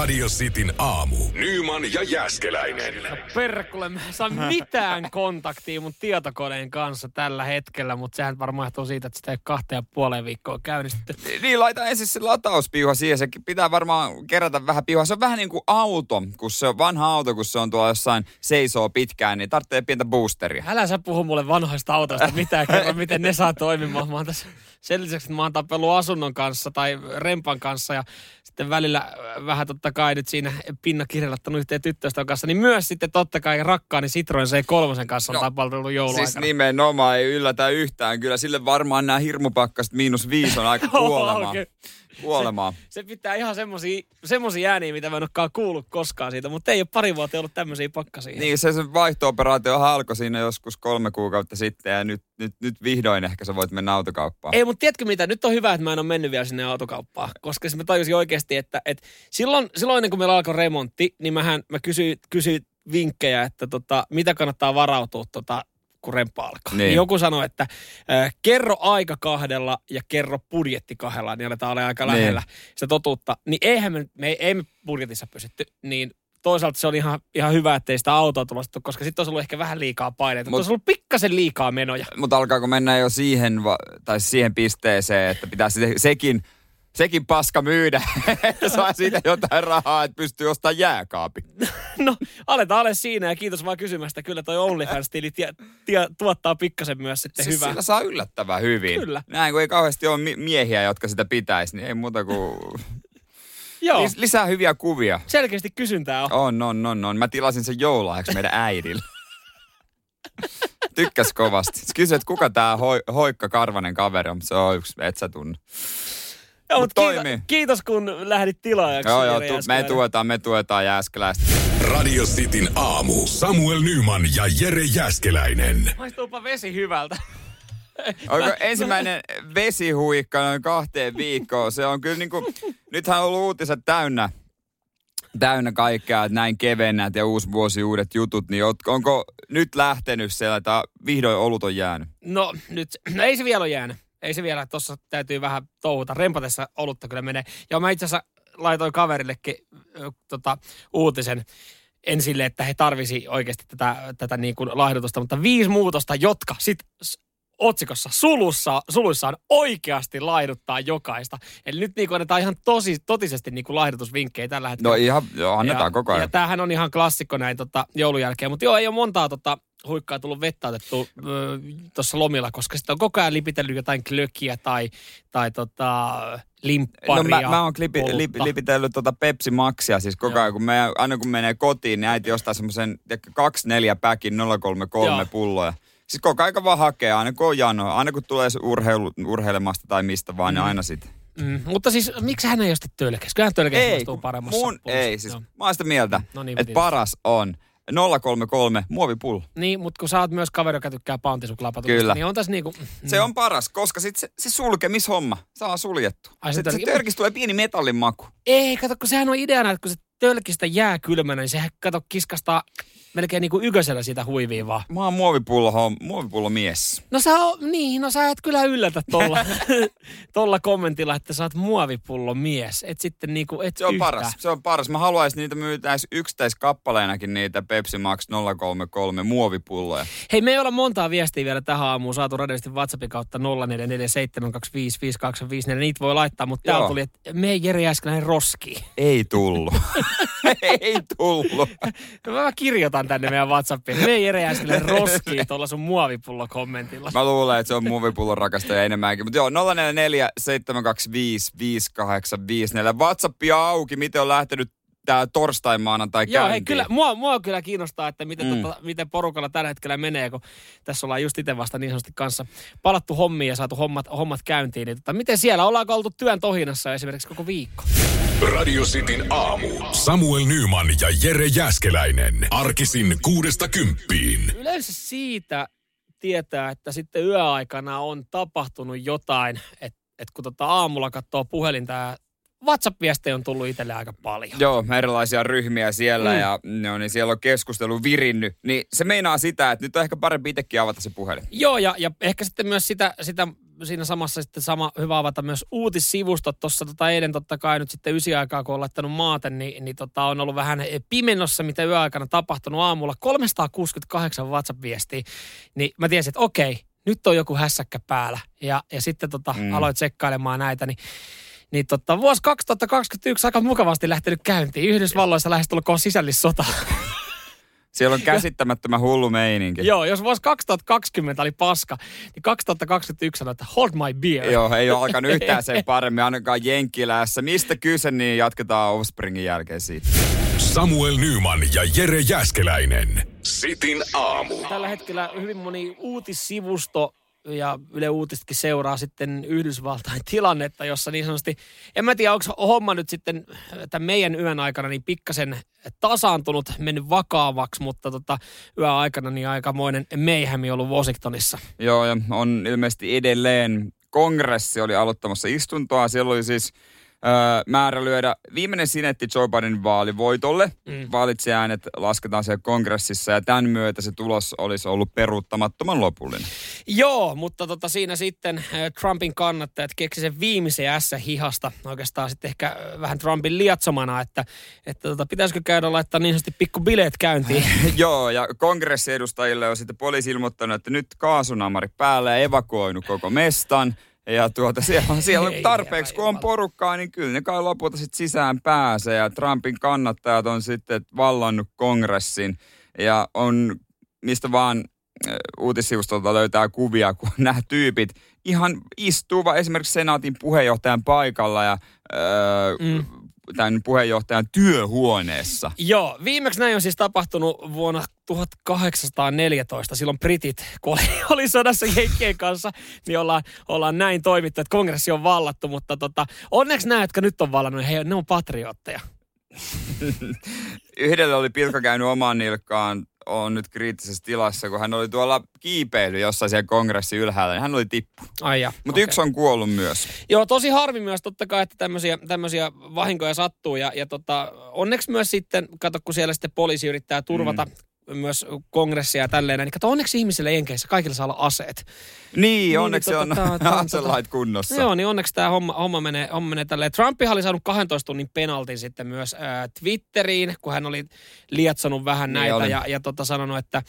Radio Cityn aamu. Nyman ja Jäskeläinen. Perkulle, mä en saa mitään kontaktia mun tietokoneen kanssa tällä hetkellä, mutta sehän varmaan johtuu siitä, että sitä ei kahteen ja puoleen viikkoa käynnistetty. Niin, laita ensin se latauspiuha siihen. Se pitää varmaan kerätä vähän piuhaa. Se on vähän niin kuin auto, kun se on vanha auto, kun se on tuolla jossain seisoo pitkään, niin tarvitsee pientä boosteria. Älä sä puhu mulle vanhoista autoista mitään, kerro miten ne saa toimimaan. Mä oon tässä sen lisäksi, että mä oon tapellut asunnon kanssa tai rempan kanssa ja sitten välillä äh, vähän totta kai nyt siinä pinna kirjoittanut yhteen tyttöystävän kanssa, niin myös sitten totta kai rakkaani Citroen C3 kanssa on no, tapellut jouluaikana. Siis nimenomaan ei yllätä yhtään. Kyllä sille varmaan nämä hirmupakkaset miinus viisi on aika kuolemaa. okay. Kuolemaa. Se, se, pitää ihan semmosia, semmosia ääniä, mitä mä en olekaan kuullut koskaan siitä, mutta ei ole pari vuotta ollut tämmöisiä pakkasia. Niin, se, se vaihto-operaatio alkoi siinä joskus kolme kuukautta sitten ja nyt, nyt, nyt vihdoin ehkä sä voit mennä autokauppaan. Ei, mutta tiedätkö mitä? Nyt on hyvä, että mä en ole mennyt vielä sinne autokauppaan, koska mä tajusin oikeasti, että, että silloin, silloin ennen kuin meillä alkoi remontti, niin mähän, mä kysyin, kysyin vinkkejä, että tota, mitä kannattaa varautua tota, kun remppa alkaa. Niin. Joku sanoi, että äh, kerro aika kahdella ja kerro budjetti kahdella, niin aletaan olla aika niin. lähellä sitä totuutta. Niin eihän me, me, ei me budjetissa pysytty, niin toisaalta se on ihan, ihan hyvä, ettei sitä autoa tullut, koska sitten olisi ollut ehkä vähän liikaa paineita. Mut, olisi ollut pikkasen liikaa menoja. Mutta alkaako mennä jo siihen, tai siihen pisteeseen, että pitää se, sekin sekin paska myydä, että saa siitä jotain rahaa, että pystyy ostamaan jääkaapi. No, aletaan alle siinä ja kiitos vaan kysymästä. Kyllä toi OnlyFans-tili tie, tie, tuottaa pikkasen myös sitten siis hyvää. Sillä saa yllättävän hyvin. Kyllä. Näin, kun ei kauheasti ole miehiä, jotka sitä pitäisi, niin ei muuta kuin... Joo. Lis- lisää hyviä kuvia. Selkeästi kysyntää on. On, on, on, on. Mä tilasin sen joululahjaksi meidän äidille. Tykkäs kovasti. Kysyi, että kuka tää hoi, Hoikka Karvanen kaveri on, se on yksi, et sä tunne. Joo, mutta kiitos, kiitos, kun lähdit tilaajaksi. Joo, joo, tu, me tuetaan, me tuetaan Jääskeläistä. Radio Cityn aamu. Samuel Nyman ja Jere Jäskeläinen. Maistuupa vesi hyvältä. Onko ensimmäinen vesihuikka noin kahteen viikkoon? Se on kyllä niin kuin, nythän on ollut uutiset täynnä, täynnä kaikkea, että näin kevennät ja uusi vuosi uudet jutut, niin onko nyt lähtenyt siellä, että vihdoin olut on jäänyt? No nyt, no ei se vielä ole jäänyt ei se vielä, tuossa täytyy vähän touhuta. Rempatessa olutta kyllä menee. Ja mä itse asiassa laitoin kaverillekin äh, tota, uutisen en sille, että he tarvisi oikeasti tätä, tätä niin kuin laihdutusta, mutta viisi muutosta, jotka sit otsikossa sulussa, suluissaan oikeasti laiduttaa jokaista. Eli nyt niin kuin annetaan ihan tosi, totisesti niin kuin laihdutusvinkkejä tällä hetkellä. No ihan, joo, annetaan ja, koko ajan. Ja tämähän on ihan klassikko näin tota, joulun jälkeen. Mutta joo, ei ole montaa tota, huikkaa tullut vettä otettu tuossa lomilla, koska sitä on koko ajan lipitellyt jotain klökiä tai, tai tota, limpparia. No mä, mä oon klipi, lip, lipitellyt tota Pepsi Maxia, siis koko ajan, kun me, aina kun menee kotiin, niin äiti ostaa semmoisen 24 päkin 033 Joo. pulloja. Siis koko ajan vaan hakee, aina kun on jano, aina kun tulee urheilu, urheilemasta tai mistä vaan, niin mm. niin aina sitten. Mm, mutta siis miksi hän ei ole sitten tölkäs? Kyllähän tölkäs ei, paremmassa mun, Ei, siis Joo. mä oon sitä mieltä, no niin, että paras on 033 muovipullo. Niin, mutta kun sä oot myös kaveri, joka tykkää pantisuklaapatuksesta, niin on tässä niinku... Mm. Se on paras, koska sit se, se sulkemishomma saa suljettu. Ai, se, se, se törkistä tulee pieni metallin maku. Ei, kato, kun sehän on ideana, että kun se tölkistä jää kylmänä, niin sehän kato kiskastaa melkein niin kuin yköisellä siitä huiviin vaan. Mä oon muovipullo, muovipullo mies. No sä o, niin, no sä et kyllä yllätä tolla, tolla kommentilla, että sä oot muovipullo mies. Et sitten niinku, et Se on yhtä. paras, se on paras. Mä haluaisin niitä myytäisi yksittäiskappaleenakin niitä Pepsi Max 033 muovipulloja. Hei, me ei olla montaa viestiä vielä tähän aamuun saatu radiosti WhatsAppin kautta 0447255254. Niitä voi laittaa, mutta täällä tuli, että me Jere Jääskeläinen roski. Ei tullut. ei tullut. No mä kirjoitan tänne meidän WhatsAppiin. Me ei Jere Jääskeläinen roski tuolla sun muovipullo kommentilla. Mä luulen, että se on muovipullon rakastaja enemmänkin. Mutta joo, 044 725 5854. WhatsAppia auki, miten on lähtenyt tämä torstai maanantai Joo, hei, kyllä, mua, mua kyllä kiinnostaa, että miten, mm. tota, miten porukalla tällä hetkellä menee, kun tässä ollaan just itse vasta niin sanotusti kanssa palattu hommiin ja saatu hommat, hommat käyntiin. Niin tota, miten siellä, ollaanko oltu työn tohinassa esimerkiksi koko viikko? Radio Cityn aamu. Samuel Nyman ja Jere Jäskeläinen. Arkisin kuudesta kymppiin. Yleensä siitä tietää, että sitten yöaikana on tapahtunut jotain, että et kun tota aamulla katsoo puhelinta ja WhatsApp-viestejä on tullut itselle aika paljon. Joo, erilaisia ryhmiä siellä mm. ja no, niin siellä on keskustelu virinnyt. Niin se meinaa sitä, että nyt on ehkä parempi itsekin avata se puhelin. Joo, ja, ja ehkä sitten myös sitä, sitä siinä samassa sitten sama hyvä avata myös uutissivustot. Tuossa tota eilen totta kai nyt sitten ysi aikaa, kun on laittanut maaten, niin, niin tota on ollut vähän pimennossa, mitä yöaikana tapahtunut aamulla. 368 WhatsApp-viestiä. Niin mä tiesin, että okei, nyt on joku hässäkkä päällä. Ja, ja sitten tota, mm. aloin tsekkailemaan näitä, niin niin tota, vuosi 2021 aika mukavasti lähtenyt käyntiin. Yhdysvalloissa lähestulkoon sisällissota. Siellä on käsittämättömän hullu meininki. Joo, jos vuosi 2020 oli paska, niin 2021 sanoi, että hold my beer. Joo, ei ole alkanut yhtään sen paremmin, ainakaan Jenkkilässä. Mistä kyse, niin jatketaan Offspringin jälkeen siitä. Samuel Nyman ja Jere Jäskeläinen. Sitin aamu. Tällä hetkellä hyvin moni uutissivusto ja Yle Uutistakin seuraa sitten Yhdysvaltain tilannetta, jossa niin sanotusti, en mä tiedä, onko homma nyt sitten tämän meidän yön aikana niin pikkasen tasaantunut, mennyt vakaavaksi, mutta tota, yön aikana niin aikamoinen meihämi ollut Washingtonissa. Joo, ja on ilmeisesti edelleen kongressi oli aloittamassa istuntoa. Siellä oli siis öö, määrä lyödä viimeinen sinetti Joe Bidenin vaalivoitolle. Mm. Valitsiäänet lasketaan siellä kongressissa ja tämän myötä se tulos olisi ollut peruuttamattoman lopullinen. Joo, mutta tota siinä sitten Trumpin kannattajat keksi sen viimeisen ässä hihasta. Oikeastaan sitten ehkä vähän Trumpin liatsomana, että, että tota, pitäisikö käydä laittaa niin sanotusti pikku bileet käyntiin. Joo, ja kongressiedustajille on sitten poliisi ilmoittanut, että nyt kaasunamari päällä ja evakuoinut koko mestan – ja tuota, siellä, siellä on tarpeeksi, kun on porukkaa, niin kyllä ne kai lopulta sitten sisään pääsee. Ja Trumpin kannattajat on sitten vallannut kongressin. Ja on, mistä vaan uutissivustolta löytää kuvia, kun nämä tyypit ihan istuu esimerkiksi senaatin puheenjohtajan paikalla ja öö, mm tämän puheenjohtajan työhuoneessa. Joo, viimeksi näin on siis tapahtunut vuonna 1814. Silloin britit, kun oli, oli sodassa Jenkkien kanssa, niin ollaan, ollaan näin toimittu, että kongressi on vallattu. Mutta tota, onneksi nämä, jotka nyt on vallannut, he, ne on patriotteja. Yhdellä oli pilkka käynyt omaan nilkkaan on nyt kriittisessä tilassa, kun hän oli tuolla kiipeily jossain siellä kongressi ylhäällä, niin hän oli tippu. Ai ja, Mutta okay. yksi on kuollut myös. Joo, tosi harvi myös totta kai, että tämmöisiä, tämmöisiä vahinkoja sattuu. Ja, ja tota, onneksi myös sitten, kato kun siellä sitten poliisi yrittää turvata mm myös kongressia ja tälleen. Niin kato, onneksi ihmisille Jenkeissä kaikilla saa olla aseet. Niin, niin onneksi niin, on tota, aselait kunnossa. Joo, niin onneksi tämä homma, homma, menee, homma menee tälleen. Trumpihan oli saanut 12 tunnin penaltin sitten myös äh, Twitteriin, kun hän oli lietsonut vähän niin näitä ja, ja tota, sanonut, että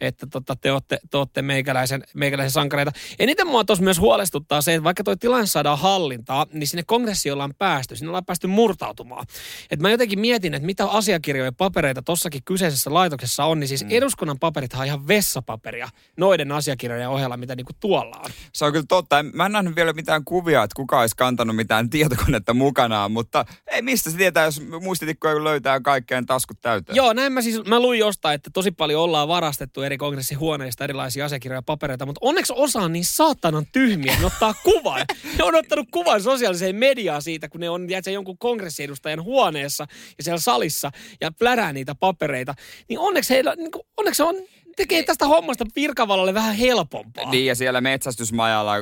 että tota, te, olette, te olette meikäläisen, meikäläisen sankareita. Eniten mua tuossa myös huolestuttaa se, että vaikka toi tilanne saadaan hallintaa, niin sinne kongressi ollaan päästy, sinne ollaan päästy murtautumaan. Et mä jotenkin mietin, että mitä asiakirjoja ja papereita tossakin kyseisessä laitoksessa on, niin siis mm. eduskunnan paperit on ihan vessapaperia noiden asiakirjojen ohella, mitä niinku tuolla on. Se on kyllä totta. Mä en nähnyt vielä mitään kuvia, että kuka olisi kantanut mitään tietokonetta mukanaan, mutta ei mistä se tietää, jos muistitikkoja löytää kaikkeen taskut täyteen. Joo, näin mä siis, mä luin jostain, että tosi paljon ollaan varastettu eri kongressihuoneista erilaisia asiakirjoja ja papereita, mutta onneksi osa on niin saatanan tyhmiä, ne ottaa kuvan. Ne on ottanut kuvan sosiaaliseen mediaan siitä, kun ne on jätsä jonkun kongressiedustajan huoneessa ja siellä salissa ja plärää niitä papereita. Niin onneksi heillä, niin kuin, onneksi on tekee tästä hommasta virkavallalle vähän helpompaa. Niin ja siellä metsästysmajalla,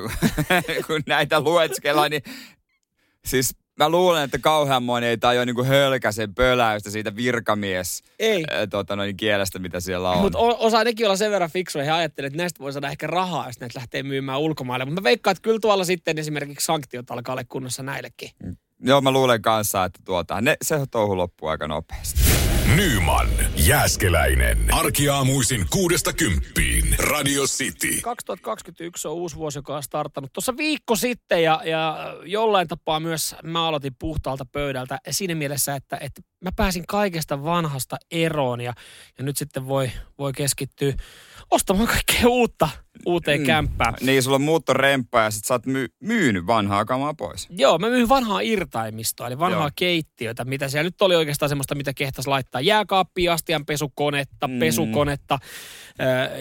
kun näitä luetskellaan, niin siis mä luulen, että kauhean moni ei tajua niinku hölkäsen pöläystä siitä virkamies ei. Ää, tota, noin kielestä, mitä siellä on. Mutta osaa nekin olla sen verran fiksuja. He ajattelevat, että näistä voi saada ehkä rahaa, jos näitä lähtee myymään ulkomaille. Mutta mä veikkaan, että kyllä tuolla sitten esimerkiksi sanktiot alkaa olla kunnossa näillekin. Mm. Joo, mä luulen kanssa, että tuota, ne, se touhu loppuu aika nopeasti. Nyman, Jääskeläinen. Arkiaamuisin kuudesta kymppiin. Radio City. 2021 on uusi vuosi, joka on startannut tuossa viikko sitten ja, ja jollain tapaa myös mä aloitin puhtaalta pöydältä siinä mielessä, että, että mä pääsin kaikesta vanhasta eroon ja, ja nyt sitten voi, voi keskittyä ostamaan kaikkea uutta uuteen mm. kämppään. Niin, sulla on muuttoremppa ja sit sä oot my- myynyt vanhaa kamaa pois. Joo, mä myyn vanhaa irtaimistoa, eli vanhaa Joo. keittiötä, mitä siellä nyt oli oikeastaan semmoista, mitä kehtas laittaa. Jääkaappia, astianpesukonetta, mm. pesukonetta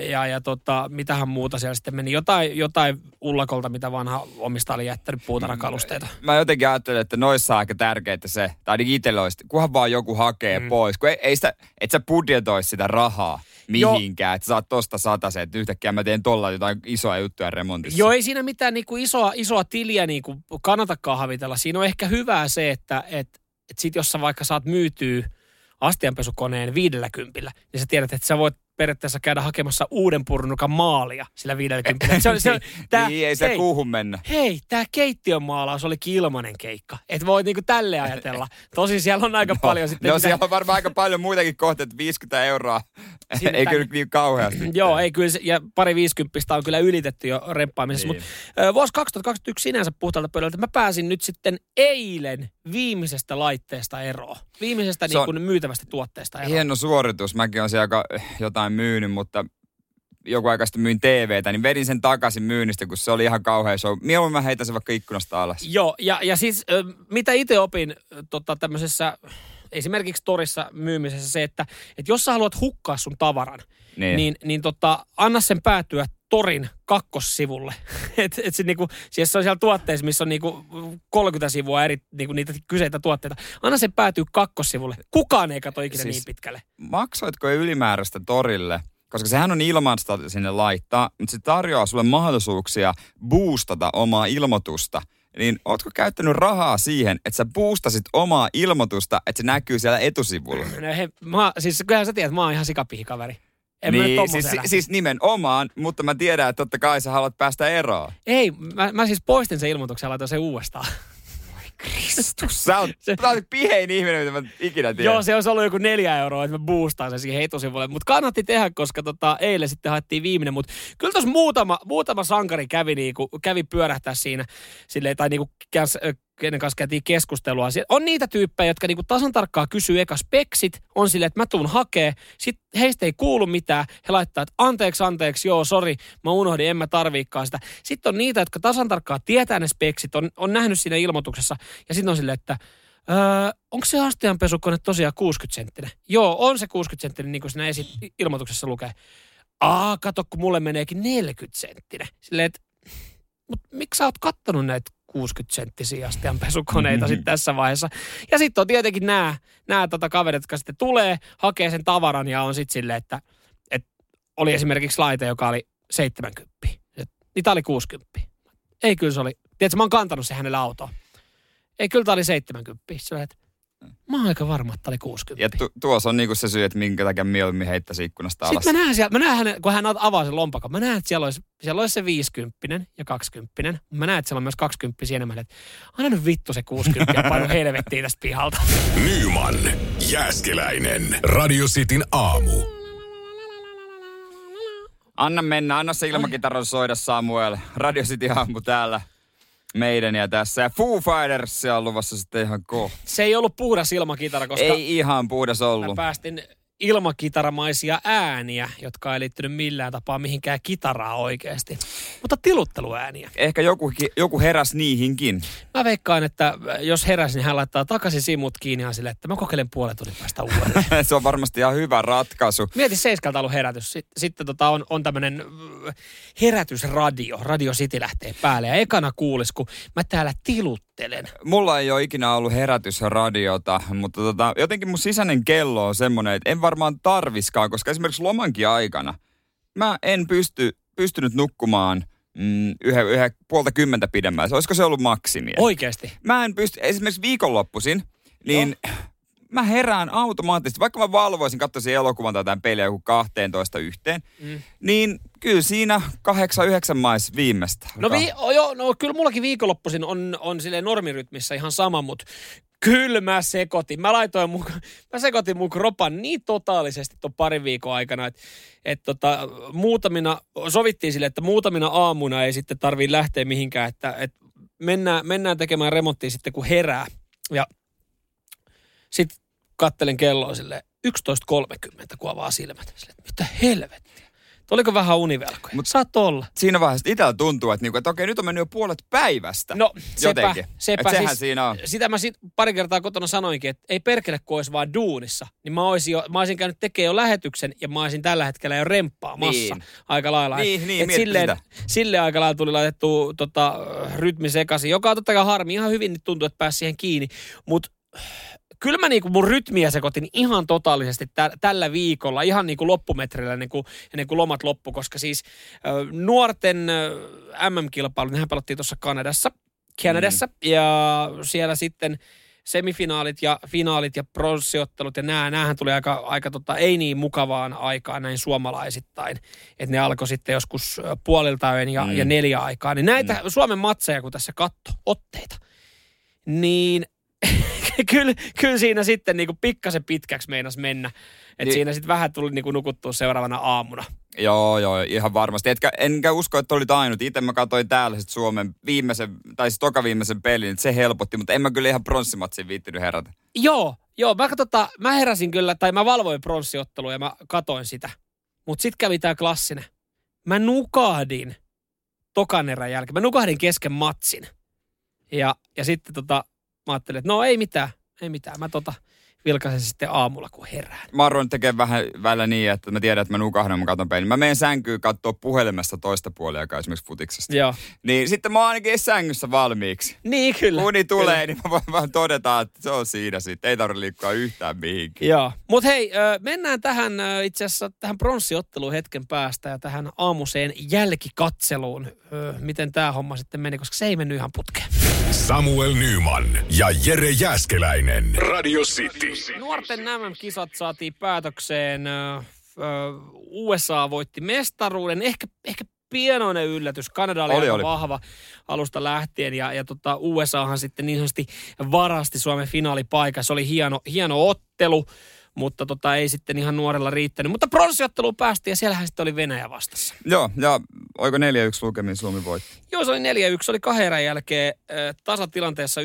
ja, ja tota, mitähän muuta siellä sitten meni. Jotain, jotain ullakolta, mitä vanha omista oli jättänyt puutarakalusteita. Mm. Mä jotenkin ajattelen, että noissa on aika tärkeää se, tai ainakin itsellä olisi, kunhan vaan joku hakee mm. pois, kun ei, ei sitä, et sä budjetoisi sitä rahaa mihinkään. Että saat tosta se, että yhtäkkiä mä teen tolla jotain isoa juttuja remontissa. Joo, ei siinä mitään niinku isoa, isoa tiliä niinku kannatakaan havitella. Siinä on ehkä hyvää se, että et, et sit jos sä vaikka saat myytyä astianpesukoneen viidellä kympillä, niin sä tiedät, että sä voit periaatteessa käydä hakemassa uuden purnukan maalia sillä 50. Se oli, se, tää, niin, ei se hei, kuuhun mennä. hei, tämä keittiön maalaus oli ilmanen keikka. Et voi niinku tälle ajatella. Tosin siellä on aika paljon sitten... No mitä- siellä on varmaan aika paljon muitakin kohteita, 50 euroa. Sinne ei tänne. kyllä niin kauheasti. Joo, ei kyllä, ja pari viisikymppistä on kyllä ylitetty jo remppaamisessa, Niin. mutta vuosi 2021 sinänsä puhtaalta pöydältä, mä pääsin nyt sitten eilen viimeisestä laitteesta eroon. Viimeisestä Se niin on- kuin myytävästä tuotteesta eroon. Hieno suoritus. Mäkin olen siellä aika jotain myynyt, mutta joku aika sitten myin TVtä, niin vedin sen takaisin myynnistä, kun se oli ihan kauhea show. Mieluummin mä heitän sen vaikka ikkunasta alas. Joo, ja, ja siis mitä itse opin tota, tämmöisessä esimerkiksi torissa myymisessä se, että, että jos sä haluat hukkaa sun tavaran, Niin. niin, niin tota, anna sen päätyä torin kakkossivulle. et, et se, niinku, siis se on siellä tuotteissa, missä on niinku 30 sivua eri niinku niitä kyseitä tuotteita. Anna sen päätyä kakkossivulle. Kukaan ei kato ikinä Siis- niin pitkälle. Maksoitko ylimääräistä torille? Koska sehän on ilmaista sinne laittaa, mutta se tarjoaa sulle mahdollisuuksia boostata omaa ilmoitusta. Niin ootko käyttänyt rahaa siihen, että sä boostasit omaa ilmoitusta, että se näkyy siellä etusivulla? No, he, mä, siis kyllähän sä tiedät, että mä oon ihan sikapihikaveri. En niin, siis, siis nimenomaan, mutta mä tiedän, että totta kai sä haluat päästä eroon. Ei, mä, mä siis poistin sen ilmoituksen ja laitoin sen uudestaan. Kristus, sä oot, Se- sä oot pihein ihminen, mitä mä ikinä tiedän. Joo, se olisi ollut joku neljä euroa, että mä boostaan sen siihen etusivulle. Mutta kannatti tehdä, koska tota, eilen sitten haettiin viimeinen. Mutta kyllä tuossa muutama, muutama sankari kävi, niinku, kävi pyörähtää siinä, silleen, tai niinku, käs, kenen kanssa käytiin keskustelua. On niitä tyyppejä, jotka niinku tasan tarkkaan kysyy eka speksit, on silleen, että mä tuun hakee, sitten heistä ei kuulu mitään, he laittaa, että anteeksi, anteeksi, joo, sori, mä unohdin, en mä tarviikaan sitä. Sitten on niitä, jotka tasan tarkkaan tietää ne speksit, on, on nähnyt siinä ilmoituksessa, ja sitten on silleen, että Öö, onko se astianpesukone tosiaan 60 senttinen? Joo, on se 60 senttinen, niin kuin siinä esi- ilmoituksessa lukee. Aa, kato, kun mulle meneekin 40 senttinen. Silleen, että, mutta miksi sä oot kattonut näitä 60 senttisiä astianpesukoneita sitten tässä vaiheessa? Ja sitten on tietenkin nämä, nämä tota kaverit, jotka sitten tulee, hakee sen tavaran ja on sitten silleen, että, että oli esimerkiksi laite, joka oli 70. Et, niin tää oli 60. Ei kyllä se oli. Tiedätkö, mä oon kantanut se hänelle autoon. Ei, kyllä tää oli 70. Sillä, että mä oon aika varma, että oli 60. Ja tu- tuossa on niinku se syy, että minkä takia mieluummin heittäisi ikkunasta alas. Sitten mä näen, siellä, mä näen hänen, kun hän avaa sen lompakon, mä näen, että siellä olisi, siellä olisi se 50 ja 20. Mä näen, että siellä on myös 20 enemmän. Että anna nyt vittu se 60 ja painu helvettiin tästä pihalta. Nyman, Jääskeläinen. Radio Cityn aamu. Anna mennä, anna se ilmakitaran soida Samuel. Radio City aamu täällä meidän ja tässä. Ja Foo Fighters on luvassa sitten ihan kohta. Se ei ollut puhdas ilmakitara, koska Ei ihan puhdas mä ollut. päästin ilmakitaramaisia ääniä, jotka ei liittynyt millään tapaa mihinkään kitaraa oikeasti. Mutta tilutteluääniä. Ehkä joku, joku heräs niihinkin. Mä veikkaan, että jos heräsi, niin hän laittaa takaisin simut kiinni ja silleen, että mä kokeilen puolen tunnin päästä uudelleen. se on varmasti ihan hyvä ratkaisu. Mieti seiskalta ollut herätys. Sitten, sitten tota on, on tämmöinen herätysradio. Radio City lähtee päälle. Ja ekana kuulis, kun mä täällä tiluttelen. Mulla ei ole ikinä ollut herätysradiota, mutta tota, jotenkin mun sisäinen kello on semmoinen, että en varmaan tarviskaan, koska esimerkiksi lomankin aikana mä en pysty, pystynyt nukkumaan mm, yhden, yhden puolta kymmentä pidemmällä. Olisiko se ollut maksimia? Oikeesti. Mä en pysty, esimerkiksi viikonloppuisin, niin mä herään automaattisesti, vaikka mä valvoisin, katsoisin elokuvan tai jotain peliä joku 12 yhteen, Mm. niin kyllä siinä kahdeksan, yhdeksän mais viimeistä. No, vi, oh, joo, no kyllä mullakin viikonloppuisin on, on silleen normirytmissä ihan sama, mutta kyllä mä sekoitin. Mä laitoin mun, mä sekoitin mun kropan niin totaalisesti ton parin viikon aikana, että et tota, muutamina, sovittiin sille, että muutamina aamuna ei sitten tarvii lähteä mihinkään, että et mennään, mennään tekemään remonttia sitten kun herää. Ja sitten kattelen kelloa sille 11.30, kun avaa silmät. Sille, mitä helvettiä. Oliko vähän univelkoja? Mutta saat olla. Siinä vaiheessa itsellä tuntuu, että, niinku, että okei, nyt on mennyt jo puolet päivästä. No, sepä, Jotenkin. sepä Et sehän siis, siinä on. Sitä mä sit pari kertaa kotona sanoinkin, että ei perkele, kun olisi vaan duunissa. Niin mä olisin, jo, mä olisin käynyt tekemään jo lähetyksen ja mä olisin tällä hetkellä jo remppaamassa Niin. aika lailla. Et- Niin, niin, et silleen, sitä. silleen aika lailla tuli laitettu tota, rytmi sekaisin, joka on totta kai harmi. Ihan hyvin nyt tuntuu, että pääsi siihen kiinni. Mutta kyllä mä niinku mun rytmiä sekoitin ihan totaalisesti tä- tällä viikolla, ihan niinku loppumetrillä ennen kuin, ennen kuin lomat loppu, koska siis ö, nuorten MM-kilpailut, nehän pelattiin tuossa Kanadassa, Kanadassa, mm. ja siellä sitten semifinaalit ja finaalit ja pronssiottelut ja nämä, näähän tuli aika, aika tota, ei niin mukavaan aikaan näin suomalaisittain. Että ne alkoi sitten joskus puolilta yön ja, mm. ja neljä aikaa. Niin näitä mm. Suomen matseja, kun tässä katto otteita, niin kyllä, kyllä siinä sitten niin pikkasen pitkäksi meinas mennä. Että niin. siinä sitten vähän tuli niin nukuttua seuraavana aamuna. Joo, joo, ihan varmasti. Etkä, enkä usko, että olit ainut. Itse mä katsoin täällä sit Suomen viimeisen, tai siis toka viimeisen pelin, että se helpotti, mutta en mä kyllä ihan pronssimatsiin viittinyt herätä. Joo, joo. Mä, katsotaan, mä heräsin kyllä, tai mä valvoin pronssiottelua ja mä katoin sitä. Mutta sitten kävi tää klassinen. Mä nukahdin tokan erän jälkeen. Mä nukahdin kesken matsin. Ja, ja sitten tota, mä ajattelin, että no ei mitään, ei mitään. Mä tota, vilkaisen sitten aamulla, kun herään. Mä arvoin tekee vähän välillä niin, että mä tiedän, että mä nukahdan, mä katson pelin. Mä menen sänkyyn katsoa puhelimesta toista puolia, esimerkiksi futiksesta. Joo. Niin sitten mä oon ainakin sängyssä valmiiksi. Niin, kyllä. Uni tulee, kyllä. niin mä voin vaan todeta, että se on siinä sitten. Ei tarvitse liikkua yhtään mihinkään. Joo. Mutta hei, mennään tähän itse asiassa tähän pronssiotteluun hetken päästä ja tähän aamuseen jälkikatseluun. Miten tämä homma sitten meni, koska se ei mennyt ihan putkeen. Samuel Nyman ja Jere Jäskeläinen. Radio City. Nuorten nämä kisat saatiin päätökseen. USA voitti mestaruuden. Ehkä, ehkä pienoinen yllätys. Kanada oli, oli, oli. vahva alusta lähtien ja, ja tota, USAhan sitten niin sanotusti varasti Suomen finaalipaikassa. Se oli hieno, hieno ottelu mutta tota, ei sitten ihan nuorella riittänyt. Mutta pronssiotteluun päästiin ja siellähän sitten oli Venäjä vastassa. Joo, ja oiko 4-1 lukemin Suomi voitti? Joo, se oli 4-1. Se oli kahden erän jälkeen äh, tasatilanteessa 1-1.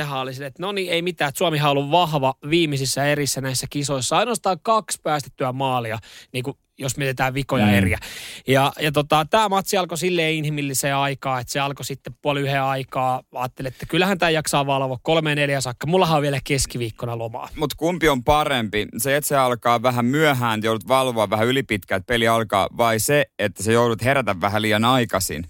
Äh, oli sille, että no niin, ei mitään. Että Suomihan on ollut vahva viimeisissä erissä näissä kisoissa. Ainoastaan kaksi päästettyä maalia niin kuin jos mietitään vikoja mm. eriä. Ja, ja tota, tämä matsi alkoi silleen inhimilliseen aikaan, että se alkoi sitten puoli yhden aikaa. Ajattelin, että kyllähän tämä jaksaa valvoa kolme neljä saakka. Mullahan on vielä keskiviikkona lomaa. Mutta kumpi on parempi? Se, että se alkaa vähän myöhään, joudut valvoa vähän ylipitkään, että peli alkaa, vai se, että se joudut herätä vähän liian aikaisin?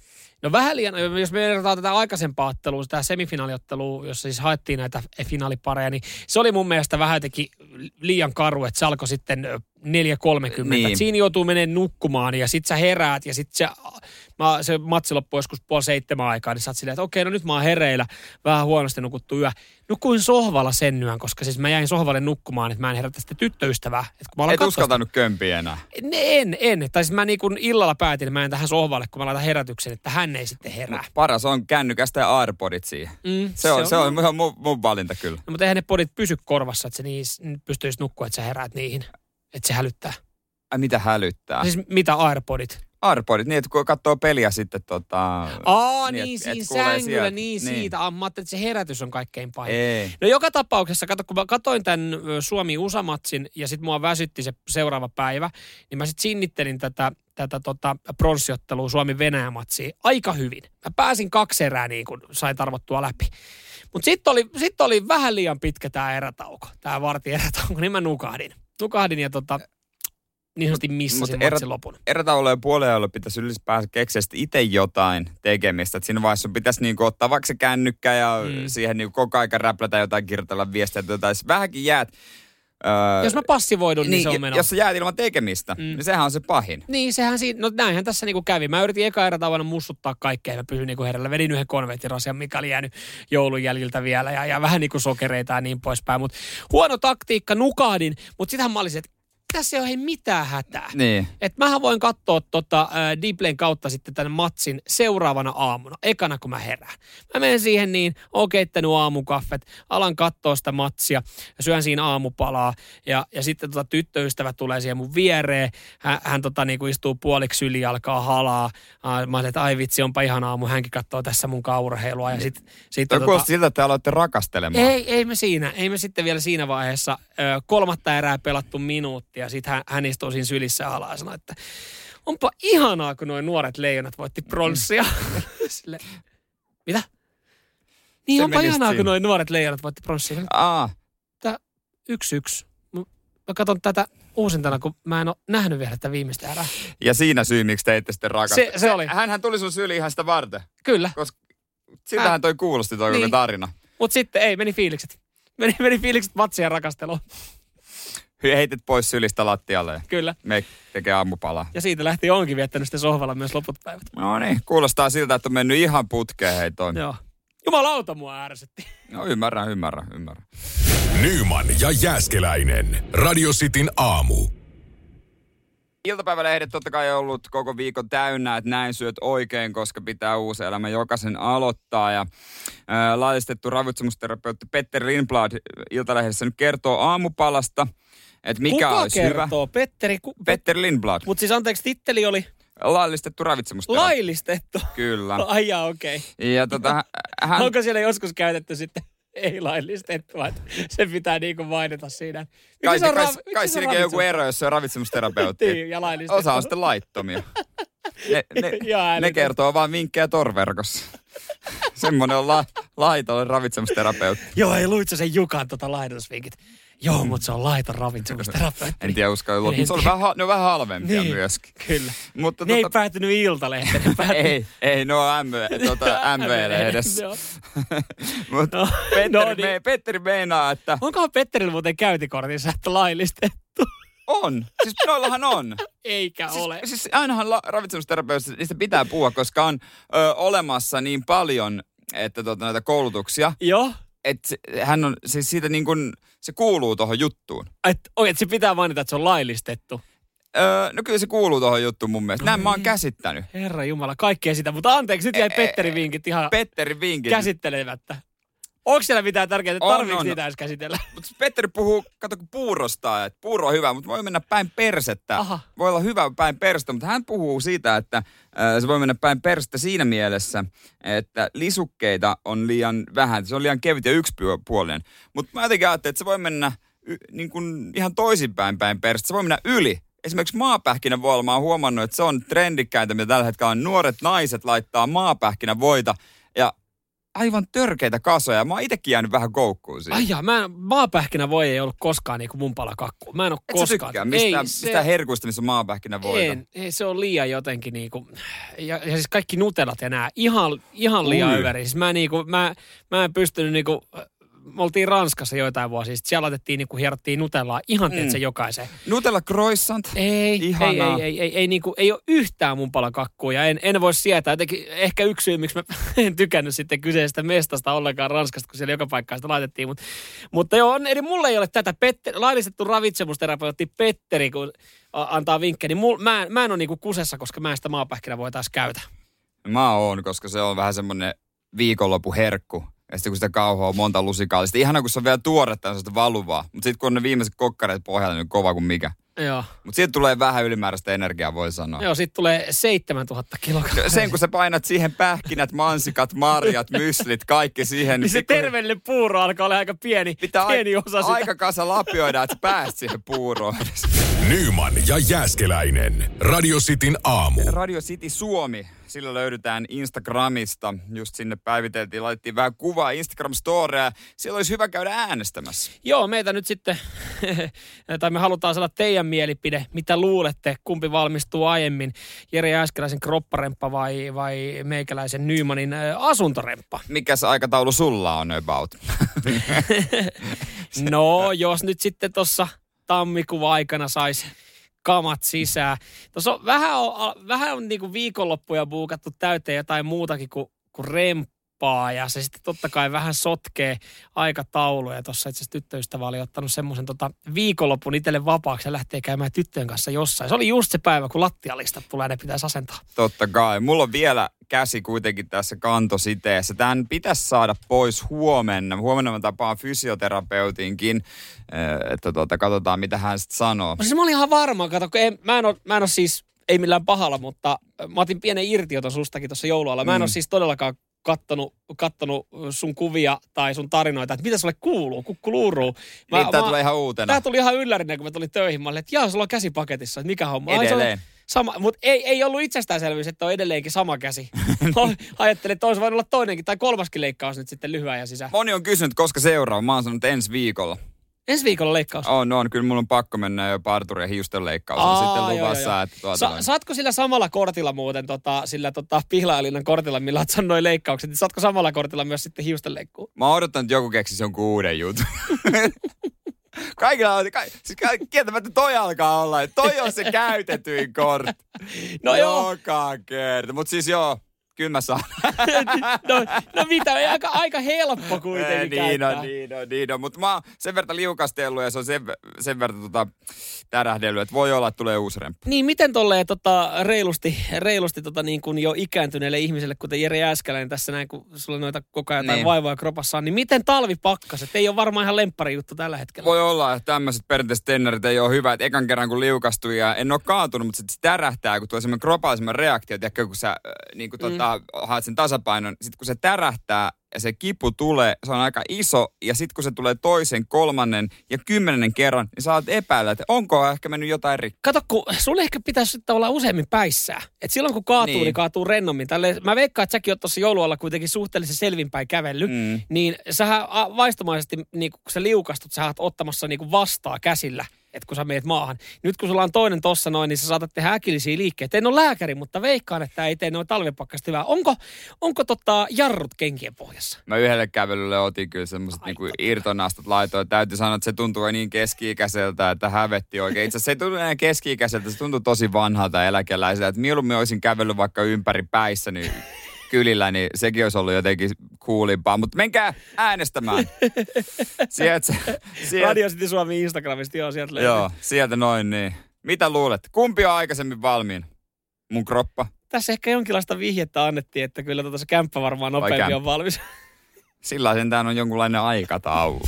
No vähän liian, jos me verrataan tätä aikaisempaa ottelua, tämä semifinaaliottelua, jossa siis haettiin näitä finaalipareja, niin se oli mun mielestä vähän jotenkin liian karu, että se alkoi sitten 4.30. Niin. Siinä joutuu menemään nukkumaan ja sit sä heräät ja sit se, mä, se matsi loppui joskus puoli seitsemän aikaa, niin sä oot silleen, että okei, no nyt mä oon hereillä, vähän huonosti nukuttu yö. Nukuin sohvalla sen yön, koska siis mä jäin sohvalle nukkumaan, että mä en herätä sitä tyttöystävää. Et kun mä Et uskaltanut kömpiä enää? En, en. Tai siis mä niin kun illalla päätin, että mä en tähän sohvalle, kun mä laitan herätyksen, että hän ei sitten herää. No, paras on kännykästä ja AirPodit siihen. Mm, se, on, se on, se on mun, mun valinta kyllä. No, mutta eihän ne podit pysy korvassa, että se niin pystyisi nukkua, että sä heräät niihin. Että se hälyttää. Ai mitä hälyttää? Siis mitä AirPodit? AirPodit, niin että kun katsoo peliä sitten tota... Aa, niin, niin et, siinä et sängyllä, sieltä. niin, niin siitä. Ah, mä että se herätys on kaikkein pahin. Ei. No joka tapauksessa, kato, kun mä katsoin tämän Suomi-Usamatsin ja sitten mua väsytti se seuraava päivä, niin mä sitten sinnittelin tätä, tätä tota, pronssiottelua Suomi-Venäjä-matsia aika hyvin. Mä pääsin kaksi erää niin kun sain tarvottua läpi. Mutta sitten oli, sit oli vähän liian pitkä tämä erätauko, tämä varti erätauko, niin mä nukahdin. Nukahdin ja tota, niin sanotusti missasin erät, lopun. Erätaulujen puolella pitäisi päästä keksiä itse jotain tekemistä. Että siinä vaiheessa pitäisi niinku ottaa vaikka se kännykkä ja mm. siihen niinku koko aika räplätä jotain, kirjoitella viestejä. Tai vähänkin jäät Öö, jos mä passivoidun, niin, niin se on meno. Jos sä jäät ilman tekemistä, mm. niin sehän on se pahin. Niin, sehän siinä, no näinhän tässä niinku kävi. Mä yritin eka erä tavalla mussuttaa kaikkea ja mä pysyin niinku herällä. Vedin yhden konvehtirasian, mikä oli jäänyt joulun jäljiltä vielä ja, ja vähän niinku sokereita ja niin poispäin. Mutta huono taktiikka, nukahdin. Mutta sitähän mä olisin, että tässä ei ole mitään hätää. Niin. Et mähän voin katsoa tota, Dplayn kautta sitten tämän matsin seuraavana aamuna, ekana kun mä herään. Mä menen siihen niin, oon keittänyt aamukaffet, alan katsoa sitä matsia, ja syön siinä aamupalaa, ja, ja sitten tota, tyttöystävä tulee siihen mun viereen, hän, hän tota, niin kuin istuu puoliksi yli, alkaa halaa. Mä olen, että ai vitsi, onpa ihan aamu, hänkin katsoo tässä mun kaurheilua. Ja sit, sit, Toi tota, siltä, että aloitte rakastelemaan. Ei, ei me siinä, ei me sitten vielä siinä vaiheessa äh, kolmatta erää pelattu minuuttia, ja sitten hän, hän istuu siinä sylissä alas ja sanoi, että onpa ihanaa, kun noin nuoret leijonat voitti pronssia. Sille, mitä? Niin, Se onpa ihanaa, siinä. kun noin nuoret leijonat voitti pronssia. Aa. Tää yksi yksi. Mä katson tätä uusintana, kun mä en ole nähnyt vielä tätä viimeistä erää. Ja siinä syy, miksi teitte sitten rakasta. Se, se oli. Hänhän tuli sun syliin ihan sitä varten. Kyllä. Koska siltähän toi kuulosti toi niin. tarina. Mut sitten ei, meni fiilikset. Meni, meni fiilikset matsia rakasteluun heitit pois sylistä lattialle. Kyllä. Me tekee aamupalaa. Ja siitä lähti onkin viettänyt sitten sohvalla myös loput päivät. No niin, kuulostaa siltä, että on mennyt ihan putkeen hei toi. Joo. Jumalauta mua ärsytti. No ymmärrän, ymmärrän, ymmärrän. Nyman ja Jääskeläinen. Radio Cityn aamu. Iltapäivälehdet totta kai on ollut koko viikon täynnä, että näin syöt oikein, koska pitää uusi elämä jokaisen aloittaa. Ja ää, laillistettu ravitsemusterapeutti Petter Lindblad Iltalehdessä nyt kertoo aamupalasta, että mikä Kuka olisi hyvä. kertoo? Petteri, ku, Petter Lindblad, Mutta siis anteeksi, titteli oli laillistettu ravitsemusterapeutti. laillistettu. Kyllä. Ai jaa, okei. Okay. Ja tota, hän, Onko siellä joskus käytetty sitten ei laillistettu, että se pitää niinku mainita siinä. Kai, kai, ra- kai siinäkin on joku ero, jos se on ravitsemusterapeutti. Niin, ja laillistettu. Osa on sitten laittomia. Ne, ne, Joo, ne kertoo vaan vinkkejä torverkossa. Semmoinen on la, laitollinen ravitsemusterapeutti. Joo, ei luitko sen Jukan tota laihdutusvinkit? Joo, mutta se on laiton ravitsemusterapeutti. En tiedä uskalla luottaa, mutta se on vähän, ne on vähän halvempia Niin, myöskin. Kyllä. Mutta Ne ei tota, päätynyt iltalehteen, ei, ei, ne on MV, tota, MV-lehdessä. Joo. Mutta No, Petteri, no me, niin. Petteri meinaa, että Onkohan Petterillä muuten käyntikortissa, että laillistettu? on. Siis noillahan on. Eikä Siis, ole. siis ainahan la- ravitsemusterapeutista niistä pitää puhua, koska on ö, olemassa niin paljon että tota, näitä koulutuksia, Joo. Että se- hän on, siis siitä niin kuin, se kuuluu tuohon juttuun. Että et se pitää mainita, että se on laillistettu. Öö, no kyllä se kuuluu tuohon juttuun mun mielestä. Näin mä oon käsittänyt. Herra Jumala, kaikkea sitä. Mutta anteeksi, nyt jäi Petterin vinkit ihan Petteri vinkit. käsittelemättä. Onko siellä mitään tärkeää, tarviiko on. niitä edes käsitellä? Mutta Petteri puhuu, kato kun puurosta, että puuro on hyvä, mutta voi mennä päin persettä. Aha. Voi olla hyvä päin persettä, mutta hän puhuu siitä, että ö, se voi mennä päin persettä siinä mielessä, että lisukkeita on liian vähän. Se on liian kevyt ja yksipuolinen. Mutta mä jotenkin ajattelin, että se voi mennä y, niin kuin ihan toisinpäin päin persettä. Se voi mennä yli. Esimerkiksi maapähkinä voi olla, mä oon huomannut, että se on trendikkäintä, mitä tällä hetkellä on. Nuoret naiset laittaa maapähkinä voita ja aivan törkeitä kasoja. Mä oon itsekin jäänyt vähän koukkuun siitä. Ai jaa, mä en, maapähkinä voi ei ollut koskaan niinku mun palakakku. Mä en ole Et koskaan. tykkää mistään, ei, se, mistään herkuista, missä maapähkinä voita. en, ei, se on liian jotenkin niinku, ja, ja siis kaikki nutelat ja nää, ihan, ihan liian Ui. överi. Siis mä, niinku, mä, mä en pystynyt niinku, me oltiin Ranskassa joitain vuosia sitten, siellä otettiin niinku, hierottiin nutellaa ihan mm. se jokaiseen. Nutella croissant. Ei, ei, Ihanaa. ei, ei, ei, ei, niinku, ei ole yhtään mun palakakkua ja en, en voi sietää. Jotenkin ehkä yksi syy, miksi mä en tykännyt sitten kyseisestä mestasta ollenkaan Ranskasta, kun siellä joka paikkaan sitä laitettiin. Mut, mutta joo, eli mulla ei ole tätä Petter, laillistettu ravitsemusterapeutti Petteri, kun antaa vinkkejä, niin mul, mä, en- mä en ole niinku kusessa, koska mä en sitä maapähkinä voi taas käytä. Mä oon, koska se on vähän semmonen viikonloppu herkku. Ja sitten kun sitä kauhoa on monta lusikaa, niin sitten ihana kun se on vielä tuoretta, niin se on valuvaa. Mutta sitten kun on ne viimeiset kokkareet pohjalla, niin kova kuin mikä. Joo, Mutta siitä tulee vähän ylimääräistä energiaa, voi sanoa. joo sit tulee 7000 kilogrammaa. Sen kun sä painat siihen pähkinät, mansikat, marjat, myslit, kaikki siihen. niin se sit kun terveellinen puuro alkaa olla aika pieni, pitää pieni osa sitä. aika kasa lapioida, että sä pääst siihen puuroon. Nyman ja Jääskeläinen. Radio Cityn aamu. Radio City Suomi, sillä löydetään Instagramista. Just sinne päiviteltiin, laitettiin vähän kuvaa Instagram-storeja. Siellä olisi hyvä käydä äänestämässä. Joo, meitä nyt sitten, tai me halutaan saada teidän mielipide, mitä luulette, kumpi valmistuu aiemmin, Jere Jääskeläisen kropparemppa vai, vai meikäläisen Nymanin asuntoremppa? Mikä se aikataulu sulla on about? No, jos nyt sitten tuossa tammikuun aikana saisi kamat sisään. Tuossa on vähän on, vähän on niinku viikonloppuja buukattu täyteen jotain muutakin kuin, kuin remppaa ja se sitten totta kai vähän sotkee aikatauluja. Tuossa itse asiassa tyttöystävä oli ottanut semmoisen tota viikonlopun itselle vapaaksi ja lähtee käymään tyttöjen kanssa jossain. Se oli just se päivä, kun lattialistat tulee ne pitäisi asentaa. Totta kai. Mulla on vielä käsi kuitenkin tässä kantositeessä. Tämän pitäisi saada pois huomenna. Huomenna mä tapaan fysioterapeutinkin, eh, että tuota, katsotaan mitä hän sitten sanoo. No siis mä olin ihan varma, kato, kun en, mä, en ole, mä en ole siis, ei millään pahalla, mutta mä otin pienen irtioton sustakin tuossa joulualla. Mä en Mm. ole siis todellakaan kattonut, kattonut sun kuvia tai sun tarinoita, että mitä sulle kuuluu, kukku luuruu. Mä, Niin, tää tulee ihan uutena. Tää tuli ihan yllärinä, kun mä tulin töihin. Mä olin, että jaa, sulla on käsi paketissa, että mikä homma. Ai, Edelleen. Sama, mutta ei, ei ollut itsestäänselvyys, että on edelleenkin sama käsi. Ajattelin, että olisi voinut olla toinenkin tai kolmaskin leikkaus nyt sitten lyhyen ja sisään. Moni on kysynyt, koska seuraava. Mä oon sanonut ensi viikolla. Ensi viikolla leikkaus. On, on. Kyllä mulla on pakko mennä jo parturi ja hiusten leikkaus. Aa, sitten joo, luvassa, joo, joo. että tuota, Sa- noin. saatko sillä samalla kortilla muuten, tota, sillä tota, pihlaalinnan kortilla, millä oot sanonut noi leikkaukset, niin saatko samalla kortilla myös sitten hiusten leikkuu? Mä oon odottanut, että joku keksisi jonkun uuden jutun. Kaikilla on, ka, siis kieltämättä toi alkaa olla, että toi on se käytetyin kortti. No joo. Joka kerta. Mutta siis joo, kyllä mä saan. no, no mitä, aika, aika helppo kuitenkin niin käyttää. on, niin on, niin on. Mutta mä oon sen verran liukastellut ja se on sen, sen verran tota, tärähdellyt, että voi olla, että tulee uusi remppu. Niin, miten tolleen tota, reilusti, reilusti tota, niin kuin jo ikääntyneelle ihmiselle, kuten Jere Jääskeläinen tässä näin, kun sulla noita koko ajan niin. Niin. vaivoja kropassaan, niin miten talvipakkaset? Ei ole varmaan ihan lemppari juttu tällä hetkellä. Voi olla, että tämmöiset perinteiset tennarit ei ole hyvä. Että ekan kerran kun liukastui ja en ole kaatunut, mutta sitten se tärähtää, kun tulee semmoinen kropaisemman reaktio, tiedätkö, kun sä äh, niin kuin, tota, haet sen tasapainon. Sitten kun se tärähtää ja se kipu tulee, se on aika iso. Ja sitten kun se tulee toisen, kolmannen ja kymmenennen kerran, niin saat epäillä, että onko ehkä mennyt jotain rikki. Kato, kun sulle ehkä pitäisi olla useammin päissään. Et silloin kun kaatuu, niin, Niin. kaatuu rennommin. Tälle, mä veikkaan, että säkin oot tuossa joulualla kuitenkin suhteellisen selvinpäin kävellyt. Mm. Niin sähän vaistomaisesti, niin kun sä liukastut, sä oot ottamassa niin vastaa käsillä, että kun sä meet maahan. Nyt kun sulla on toinen tossa noin, niin sä saatat tehdä äkillisiä liikkeitä. En ole lääkäri, mutta veikkaan, että ei tee noin talvipakkasta hyvää. Onko, onko tota jarrut kenkien pohjassa? Mä yhdelle kävelylle otin kyllä semmoiset niinku irtonastot laitoin. Täytyy sanoa, että se tuntuu niin keski-ikäiseltä, että hävetti oikein. Itse asiassa se ei tunnu enää keski-ikäiseltä, se tuntuu tosi vanhalta eläkeläiseltä. Että mieluummin olisin kävellyt vaikka ympäri päissä niin kylillä, niin sekin olisi ollut jotenkin kuulimpaa. Mutta menkää äänestämään. Sieltä, sieltä, Radio City Suomi Instagramista, joo, sieltä löytyy. joo, sieltä noin niin. Mitä luulet? Kumpi on aikaisemmin valmiin? Mun kroppa? Tässä ehkä jonkinlaista vihjettä annettiin, että kyllä tota se kämppä varmaan nopeammin kämppä? on valmis. Sillä sentään on jonkunlainen aikataulu.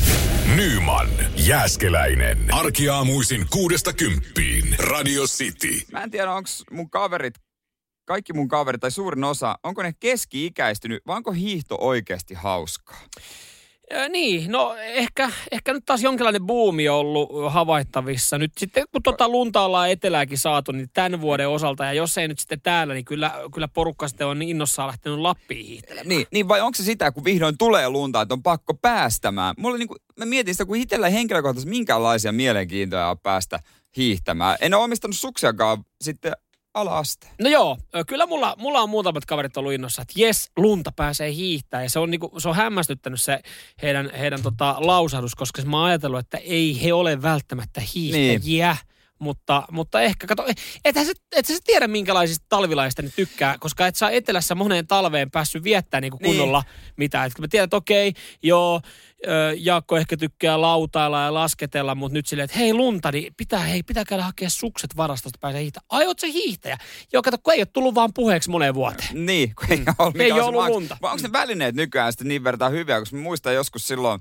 Nyman, Jääskeläinen. Arkiaamuisin kuudesta kymppiin. Radio City. Mä en tiedä, onko mun kaverit, kaikki mun kaverit tai suurin osa, onko ne keski-ikäistynyt vai onko hiihto oikeasti hauskaa? Ö, niin, no ehkä, ehkä nyt taas jonkinlainen buumi on ollut havaittavissa. Nyt sitten kun tota lunta ollaan etelääkin saatu, niin tämän vuoden osalta, ja jos ei nyt sitten täällä, niin kyllä, kyllä porukka sitten on innossaan lähtenyt Lappiin hiihtelemään. Niin, niin vai onko se sitä, kun vihdoin tulee lunta, että on pakko päästämään? Mulla niinku, mä mietin sitä, kun itsellä henkilökohtaisesti minkäänlaisia mielenkiintoja on päästä hiihtämään. En ole omistanut suksiakaan sitten ala-aste. No joo, kyllä mulla, mulla on muutamat kaverit ollut innossa, että jes, lunta pääsee hiihtämään. Ja se on, niinku, se on hämmästyttänyt se heidän, heidän tota, lausahdus, koska mä oon ajatellut, että ei he ole välttämättä hiihtäjiä. Niin. Mutta, mutta ehkä, kato, ethän sä, et sä tiedä minkälaisista talvilaista ne tykkää, koska et sä ole etelässä moneen talveen päässyt viettää niin Niin. kunnolla mitään. Et mä tiedän, että okei, joo, Jaakko ehkä tykkää lautailla ja lasketella, mutta nyt silleen, että hei lunta, niin pitää, hei, pitää käydä hakea sukset varastosta, pääsee hiihtämään. Ai, oot se hiihtäjä? Joo, kato, kun ei ole tullut vaan puheeksi moneen vuoteen. Niin, kun ei ole, Ei se ollut lunta. Onko ne välineet nykyään sitten niin verran hyviä, koska mä muistan joskus silloin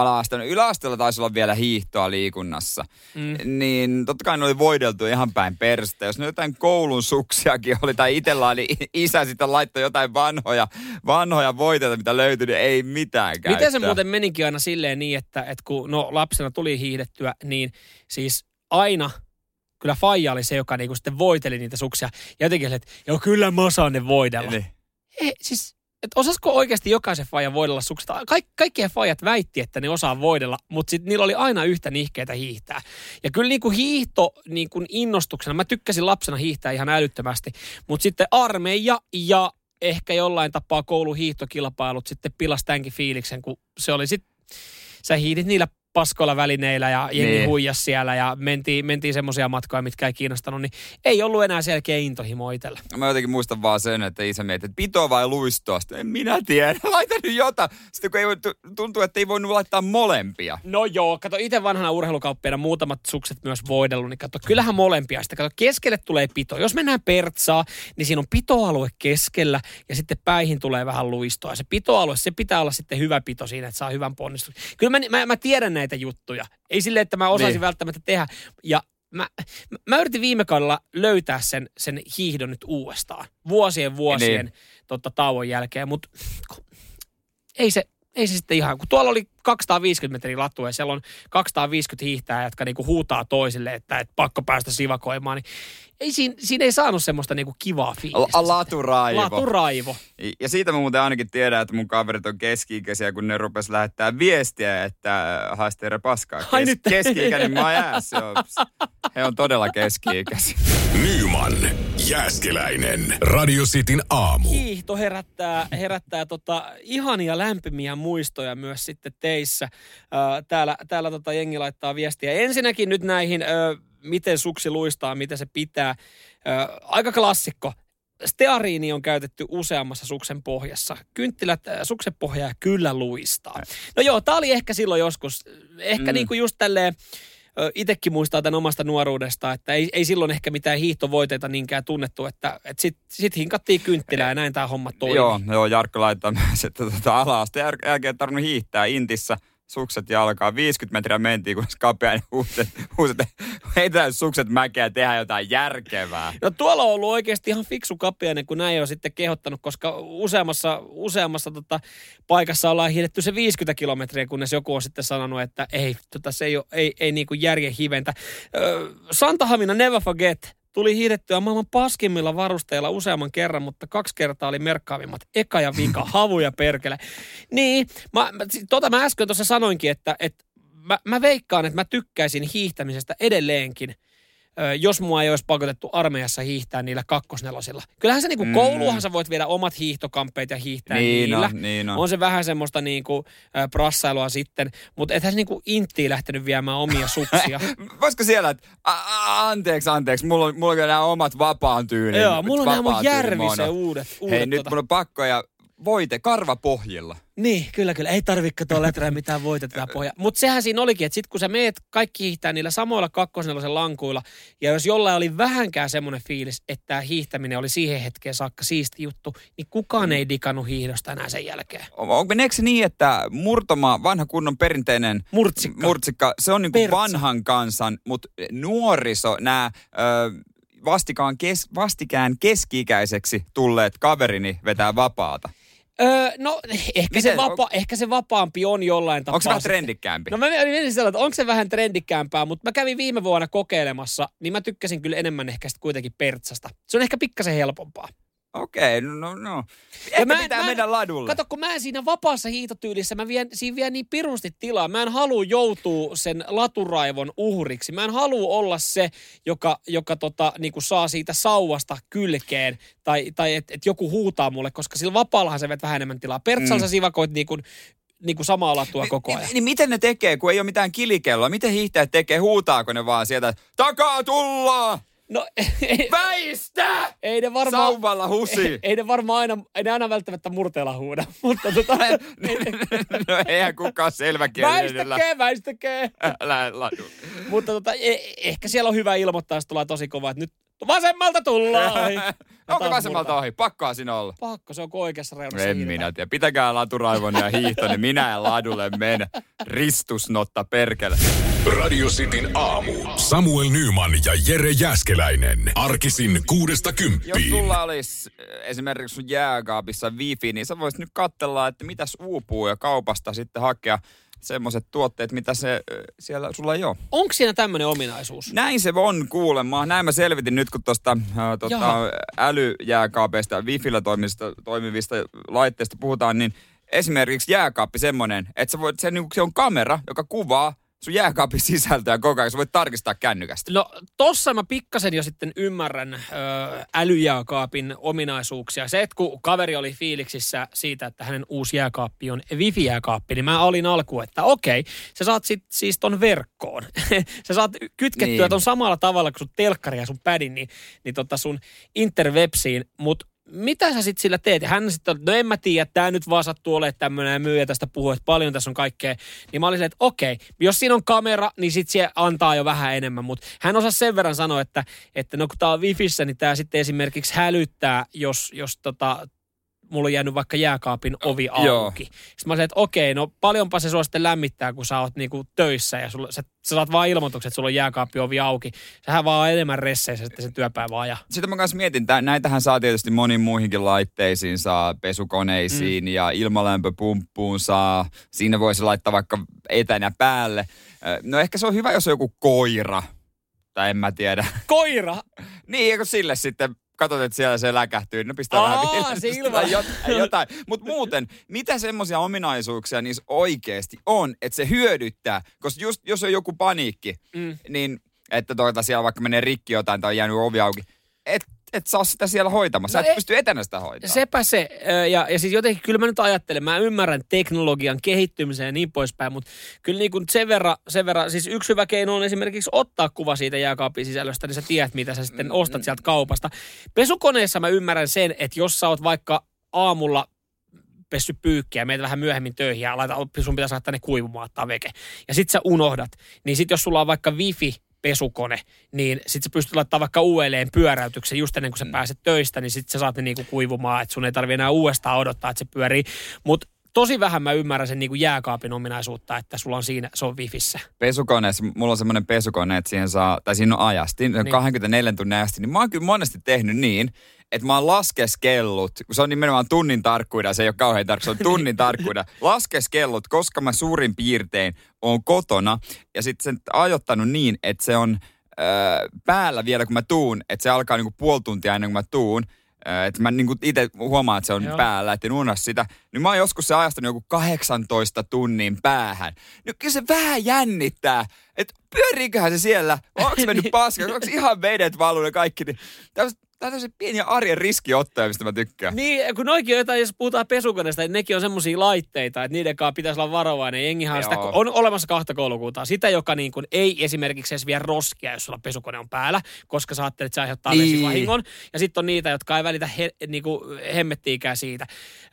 ala-asteella, yläasteella taisi olla vielä hiihtoa liikunnassa. Mm. Niin totta kai ne oli voideltu ihan päin perstä. Jos ne jotain koulun suksiakin oli, tai itsellä oli isä sitten laittoi jotain vanhoja, vanhoja voiteita, mitä löytyi, niin ei mitään käyttää. Miten se muuten menikin aina silleen niin, että, että kun no, lapsena tuli hiihdettyä, niin siis aina kyllä Faija oli se, joka niinku sitten voiteli niitä suksia. Ja jotenkin että joo, kyllä mä osaan ne voidella. Niin. Ei, siis, että osasko oikeasti jokaisen faijan voidella suksista? Kaik, kaikkien faijat väitti, että ne osaa voidella, mutta sitten niillä oli aina yhtä nihkeitä hiihtää. Ja kyllä niin kuin hiihto niin innostuksena, mä tykkäsin lapsena hiihtää ihan älyttömästi, mutta sitten armeija ja ehkä jollain tapaa kouluhiihtokilpailut sitten pilas tämänkin fiiliksen, kun se oli sitten, sä hiidit niillä paskoilla välineillä ja jengi Niin. huijas siellä ja mentiin, mentiin semmoisia matkoja, mitkä ei kiinnostanut, niin ei ollut enää selkeä intohimo itsellä. Mä jotenkin muistan vaan sen, että isä mietti, että pitoa vai luistoa. Sitten en minä tiedä. Laita nyt jotain. Sitten kun ei, tuntuu, että ei voinut laittaa molempia. No joo, kato itse vanhana urheilukauppiaana muutamat sukset myös voidellut, niin kato kyllähän molempia. Sitten kato keskelle tulee pito. Jos mennään pertsaa, niin siinä on pitoalue keskellä ja sitten päihin tulee vähän luistoa. Ja se pitoalue, se pitää olla sitten hyvä pito siinä, että saa hyvän ponnistuksen. Kyllä mä, mä, mä tiedän näitä juttuja. Ei silleen, että mä osaisin Niin. välttämättä tehdä. Ja mä, mä, mä yritin viime kaudella löytää sen, sen hiihdon nyt uudestaan. Vuosien vuosien Niin. totta, tauon jälkeen, mutta ei se, ei se sitten ihan, kun tuolla oli 250 metrin latu ja siellä on 250 hiihtää, jotka niinku huutaa toisille, että et pakko päästä sivakoimaan, niin ei siinä, siinä ei saanut semmoista niinku kivaa fiilistä. La- laturaivo. Laturaivo. Ja siitä mä muuten ainakin tiedän, että mun kaverit on keski-ikäisiä, kun ne rupes lähettää viestiä, että haasteere paskaa. Ai nyt. Keski-ikäinen mä He on todella keski-ikäisiä. Nyman, Jääskeläinen. Radio Cityn aamu. Hiihto herättää, herättää tota ihania lämpimiä muistoja myös sitten teissä. Ö, täällä täällä tota jengi laittaa viestiä. Ensinnäkin nyt näihin, miten suksi luistaa, miten se pitää. Aika klassikko. steariini on käytetty useammassa suksen pohjassa. Kynttilät suksen pohjaa kyllä luistaa. No joo, tää oli ehkä silloin joskus, ehkä mm. niin kuin just tälleen, itsekin muistaa tämän omasta nuoruudesta, että ei, ei silloin ehkä mitään hiihtovoiteita niinkään tunnettu, että, että sitten sit hinkattiin kynttilää ja näin tämä homma toimi. Joo, joo Jarkko laittaa myös, että tuota, ala-asteen jälkeen tarvinnut hiihtää Intissä – sukset jalkaa. 50 metriä mentiin, kun kapea huuset, huuset heitään sukset mäkeä ja tehdään jotain järkevää. No tuolla on ollut oikeasti ihan fiksu kapiainen, kun näin on sitten kehottanut, koska useammassa, useammassa tota, paikassa ollaan hiidetty se 50 kilometriä, kunnes joku on sitten sanonut, että ei, tota, se ei, ole, ei, ei niin kuin järjen hiventä. Santahamina Never Forget Tuli hiidettyä maailman paskimmilla varusteilla useamman kerran, mutta kaksi kertaa oli merkkaavimmat. Eka ja vika, havu ja perkele. Niin, mä, mä, tota mä äsken tuossa sanoinkin, että, että mä, mä veikkaan, että mä tykkäisin hiihtämisestä edelleenkin – jos mua ei olisi pakotettu armeijassa hiihtää niillä kakkosnelosilla. Kyllähän se niinku mm. kouluahan sä voit viedä omat hiihtokampeet ja hiihtää niin niillä. On, niin on. on se vähän semmoista niinku prassailua sitten, mutta ethän se niinku inttiin lähtenyt viemään omia suksia. Voisiko siellä, että anteeksi, anteeksi, mulla on, mulla on nämä omat vapaan tyylin. Joo, mulla on nämä mun järvisen uudet, uudet. Hei, tota... nyt mun on pakko ja voite karvapohjilla. Niin, kyllä, kyllä. Ei tarvitse katoa läträä mitään voitetaan pohja. Mutta sehän siinä olikin, että sitten kun sä meet kaikki hiihtää niillä samoilla kakkosnelosen lankuilla, ja jos jollain oli vähänkään semmoinen fiilis, että tämä hiihtäminen oli siihen hetkeen saakka siisti juttu, niin kukaan ei digannut hiihdosta enää sen jälkeen. Onko meneekö niin, että murtoma, vanha kunnon perinteinen murtsikka, murtsikka se on niin kuin vanhan kansan, mutta nuoriso, nämä... Vastikaan kes, vastikään keski-ikäiseksi tulleet kaverini vetää vapaata. Öö, no ehkä se, vapa, ehkä se vapaampi on jollain tapaa. Onko se vähän trendikkäämpi? No mä mietin sanoa, että onko se vähän trendikkäämpää, mutta mä kävin viime vuonna kokeilemassa, niin mä tykkäsin kyllä enemmän ehkä sitten kuitenkin Pertsasta. Se on ehkä pikkasen helpompaa. Okei, okay, no no. Ehkä mä, pitää mä, mennä ladulle. Kato, kun mä en siinä vapaassa hiitotyylissä, mä vien, siinä vien niin pirusti tilaa. Mä en halua joutua sen laturaivon uhriksi. Mä en halua olla se, joka, joka tota, niinku saa siitä sauvasta kylkeen. Tai, tai että et joku huutaa mulle, koska sillä vapaallahan se vet vähän enemmän tilaa. Pertsalla mm. sä sivakoit niinku niin kuin samaa latua koko ajan. Niin, niin miten ne tekee, kun ei ole mitään kilikelloa? Miten hiihtäjät tekee? Huutaako ne vaan sieltä, takaa tullaan? No, ei, Väistä! Ei ne varmaan... Sauvalla husi. Ei, ei ne varmaan aina, ei ne aina välttämättä murteella huuda, mutta tota... no eihän kukaan selvä Väistäkää, väistäkää. mutta tota, e- ehkä siellä on hyvä ilmoittaa, jos tulee tosi kova, että nyt vasemmalta tullaan ohi. Onko vasemmalta ohi? Pakkoa sinä olla. Pakko, se on oikeassa reunassa. En minä tiedä. Pitäkää laturaivon ja hiihto, niin minä en ladulle mene. Ristusnotta perkele. Radio Cityn aamu. Samuel Nyman ja Jere Jäskeläinen. Arkisin kuudesta kymppiin. Jos sulla olisi eh, esimerkiksi sun jääkaapissa wifi, niin sä voisit nyt katsella, että mitäs uupuu ja kaupasta sitten hakea semmoiset tuotteet, mitä se siellä sulla ei ole. Onko siinä tämmöinen ominaisuus? Näin se on kuulemma. Näin mä selvitin nyt, kun tuosta äh, tota, älyjääkaapeista, wifiillä toimivista, toimivista laitteista puhutaan, niin esimerkiksi jääkaappi semmoinen, että sä voit, se, niin, se on kamera, joka kuvaa sun jääkaapin sisältöä koko ajan, sä voit tarkistaa kännykästä. No tossa mä pikkasen jo sitten ymmärrän ö, älyjääkaapin ominaisuuksia. Se, että kun kaveri oli fiiliksissä siitä, että hänen uusi jääkaappi on wifi-jääkaappi, niin mä olin alku, että okei, sä saat sit, siis ton verkkoon. sä saat kytkettyä niin. ton samalla tavalla kuin sun telkkari ja sun pädin, niin, niin tota sun interwebsiin, mutta mitä sä sitten sillä teet? Hän sitten, no en mä tiedä, tämä nyt vaan sattuu olemaan tämmöinen ja myyjä tästä puhuu, että paljon tässä on kaikkea. Niin mä olisin, että okei, jos siinä on kamera, niin sitten se antaa jo vähän enemmän. Mutta hän osasi sen verran sanoa, että, että no kun tämä on wifissä, niin tämä sitten esimerkiksi hälyttää, jos, jos tota, mulla on jäänyt vaikka jääkaapin ovi auki. Joo. Sitten mä olisin, että okei, no paljonpa se sua sitten lämmittää, kun sä oot niinku töissä ja sulla, sä, sä saat vaan ilmoituksen, että sulla on jääkaappi ovi auki. Sähän vaan enemmän resseissä sitten sen työpäivä aja. Sitten mä kanssa mietin, että näitähän saa tietysti moniin muihinkin laitteisiin, saa pesukoneisiin mm. ja ilmalämpöpumppuun saa. Siinä voisi laittaa vaikka etänä päälle. No ehkä se on hyvä, jos on joku koira. Tai en mä tiedä. Koira? niin, eikö sille sitten katsot, että siellä se läkähtyy, no pistää Aa, vähän se ilma. jotain. jotain. Mutta muuten, mitä semmoisia ominaisuuksia niissä oikeasti on, että se hyödyttää? Koska just jos on joku paniikki, mm. niin että tuota, siellä vaikka menee rikki jotain tai on jäänyt ovi auki, et et saa sitä siellä hoitamassa. No et e- pysty etänä sitä hoitamaan. Sepä se. Ja, ja siis jotenkin kyllä mä nyt ajattelen, mä ymmärrän teknologian kehittymisen ja niin poispäin, mutta kyllä niin kuin sen verran, sen verran, siis yksi hyvä keino on esimerkiksi ottaa kuva siitä jääkaapin sisällöstä, niin sä tiedät, mitä sä sitten ostat sieltä kaupasta. Pesukoneessa mä ymmärrän sen, että jos sä oot vaikka aamulla pessy pyykkiä, meitä vähän myöhemmin töihin ja laita, sun pitää saada ne kuivumaan, veke. Ja sit sä unohdat. Niin sit jos sulla on vaikka wifi pesukone, niin sit sä pystyt laittamaan vaikka uudelleen pyöräytyksen just ennen kuin sä mm. pääset töistä, niin sit sä saat ne niinku kuivumaan, että sun ei tarvi enää uudestaan odottaa, että se pyörii. Mutta tosi vähän mä ymmärrän sen niinku jääkaapin ominaisuutta, että sulla on siinä, se on wifissä. Pesukoneessa, mulla on semmoinen pesukone, että siihen saa, tai siinä on ajasti, niin. 24 tunnin ajasti, niin mä oon kyllä monesti tehnyt niin, että mä oon laskeskellut, kun se on nimenomaan tunnin tarkkuida, se ei ole kauhean tarkka, se on tunnin tarkkuida, laskeskellut, koska mä suurin piirtein on kotona, ja sitten sen ajoittanut niin, että se on äh, päällä vielä, kun mä tuun, että se alkaa niinku puoli tuntia ennen kuin mä tuun, että mä niinku itse huomaan, että se on Joo. päällä, että en unohda sitä. Niin mä oon joskus se ajastanut joku 18 tunnin päähän. Nyt kyllä se vähän jännittää, että pyöriiköhän se siellä, onko mennyt paska, onko ihan vedet valunut ja kaikki. Niin Tämä on se pieni arjen riskiottaja, mistä mä tykkään. Niin, kun noikin jotain, jos puhutaan pesukoneesta, niin nekin on semmoisia laitteita, että niiden kanssa pitäisi olla varovainen. Jengihan sitä, on olemassa kahta koulukuntaa. Sitä, joka niin kuin ei esimerkiksi edes vie roskia, jos sulla pesukone on päällä, koska sä ajattelet, että se aiheuttaa niin. vesivahingon. Ja sitten on niitä, jotka ei välitä he, niin kuin hemmettiikään siitä.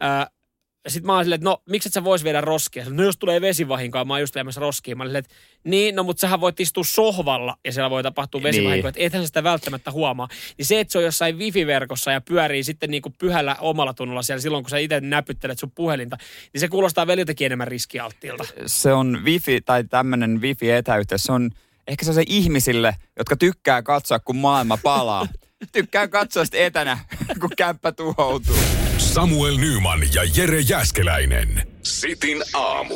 Öö, sitten mä oon silleen, että no, miksi et sä vois viedä roskia? No jos tulee vesivahinkoa, mä oon just viemässä roskia. Mä olin että niin, no mutta sähän voit istua sohvalla ja siellä voi tapahtua vesivahinko, niin. että ethän sitä välttämättä huomaa. Niin se, että se on jossain wifi-verkossa ja pyörii sitten niin kuin pyhällä omalla tunnolla siellä silloin, kun sä itse näpyttelet sun puhelinta, niin se kuulostaa vielä jotenkin enemmän riskialttiilta. Se on wifi tai tämmöinen wifi-etäyhteys, se on ehkä se, on se ihmisille, jotka tykkää katsoa, kun maailma palaa. tykkää katsoa sitten etänä, kun kämppä tuhoutuu. Samuel Nyman ja Jere Jäskeläinen. Sitin aamu.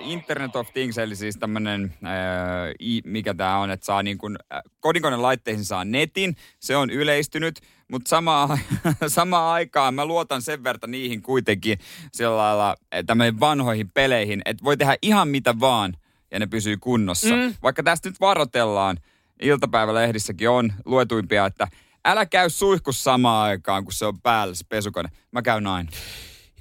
Internet of Things, eli siis tämmönen, uh, mikä tämä on, että saa niin kuin, uh, kodinkoneen laitteisiin saa netin. Se on yleistynyt, mutta samaan, samaan aikaan mä luotan sen verran niihin kuitenkin sillä lailla tämmöihin vanhoihin peleihin, että voi tehdä ihan mitä vaan ja ne pysyy kunnossa. Mm. Vaikka tästä nyt varotellaan, iltapäivälehdissäkin on luetuimpia, että älä käy suihkus samaan aikaan, kun se on päällä se pesukone. Mä käyn aina.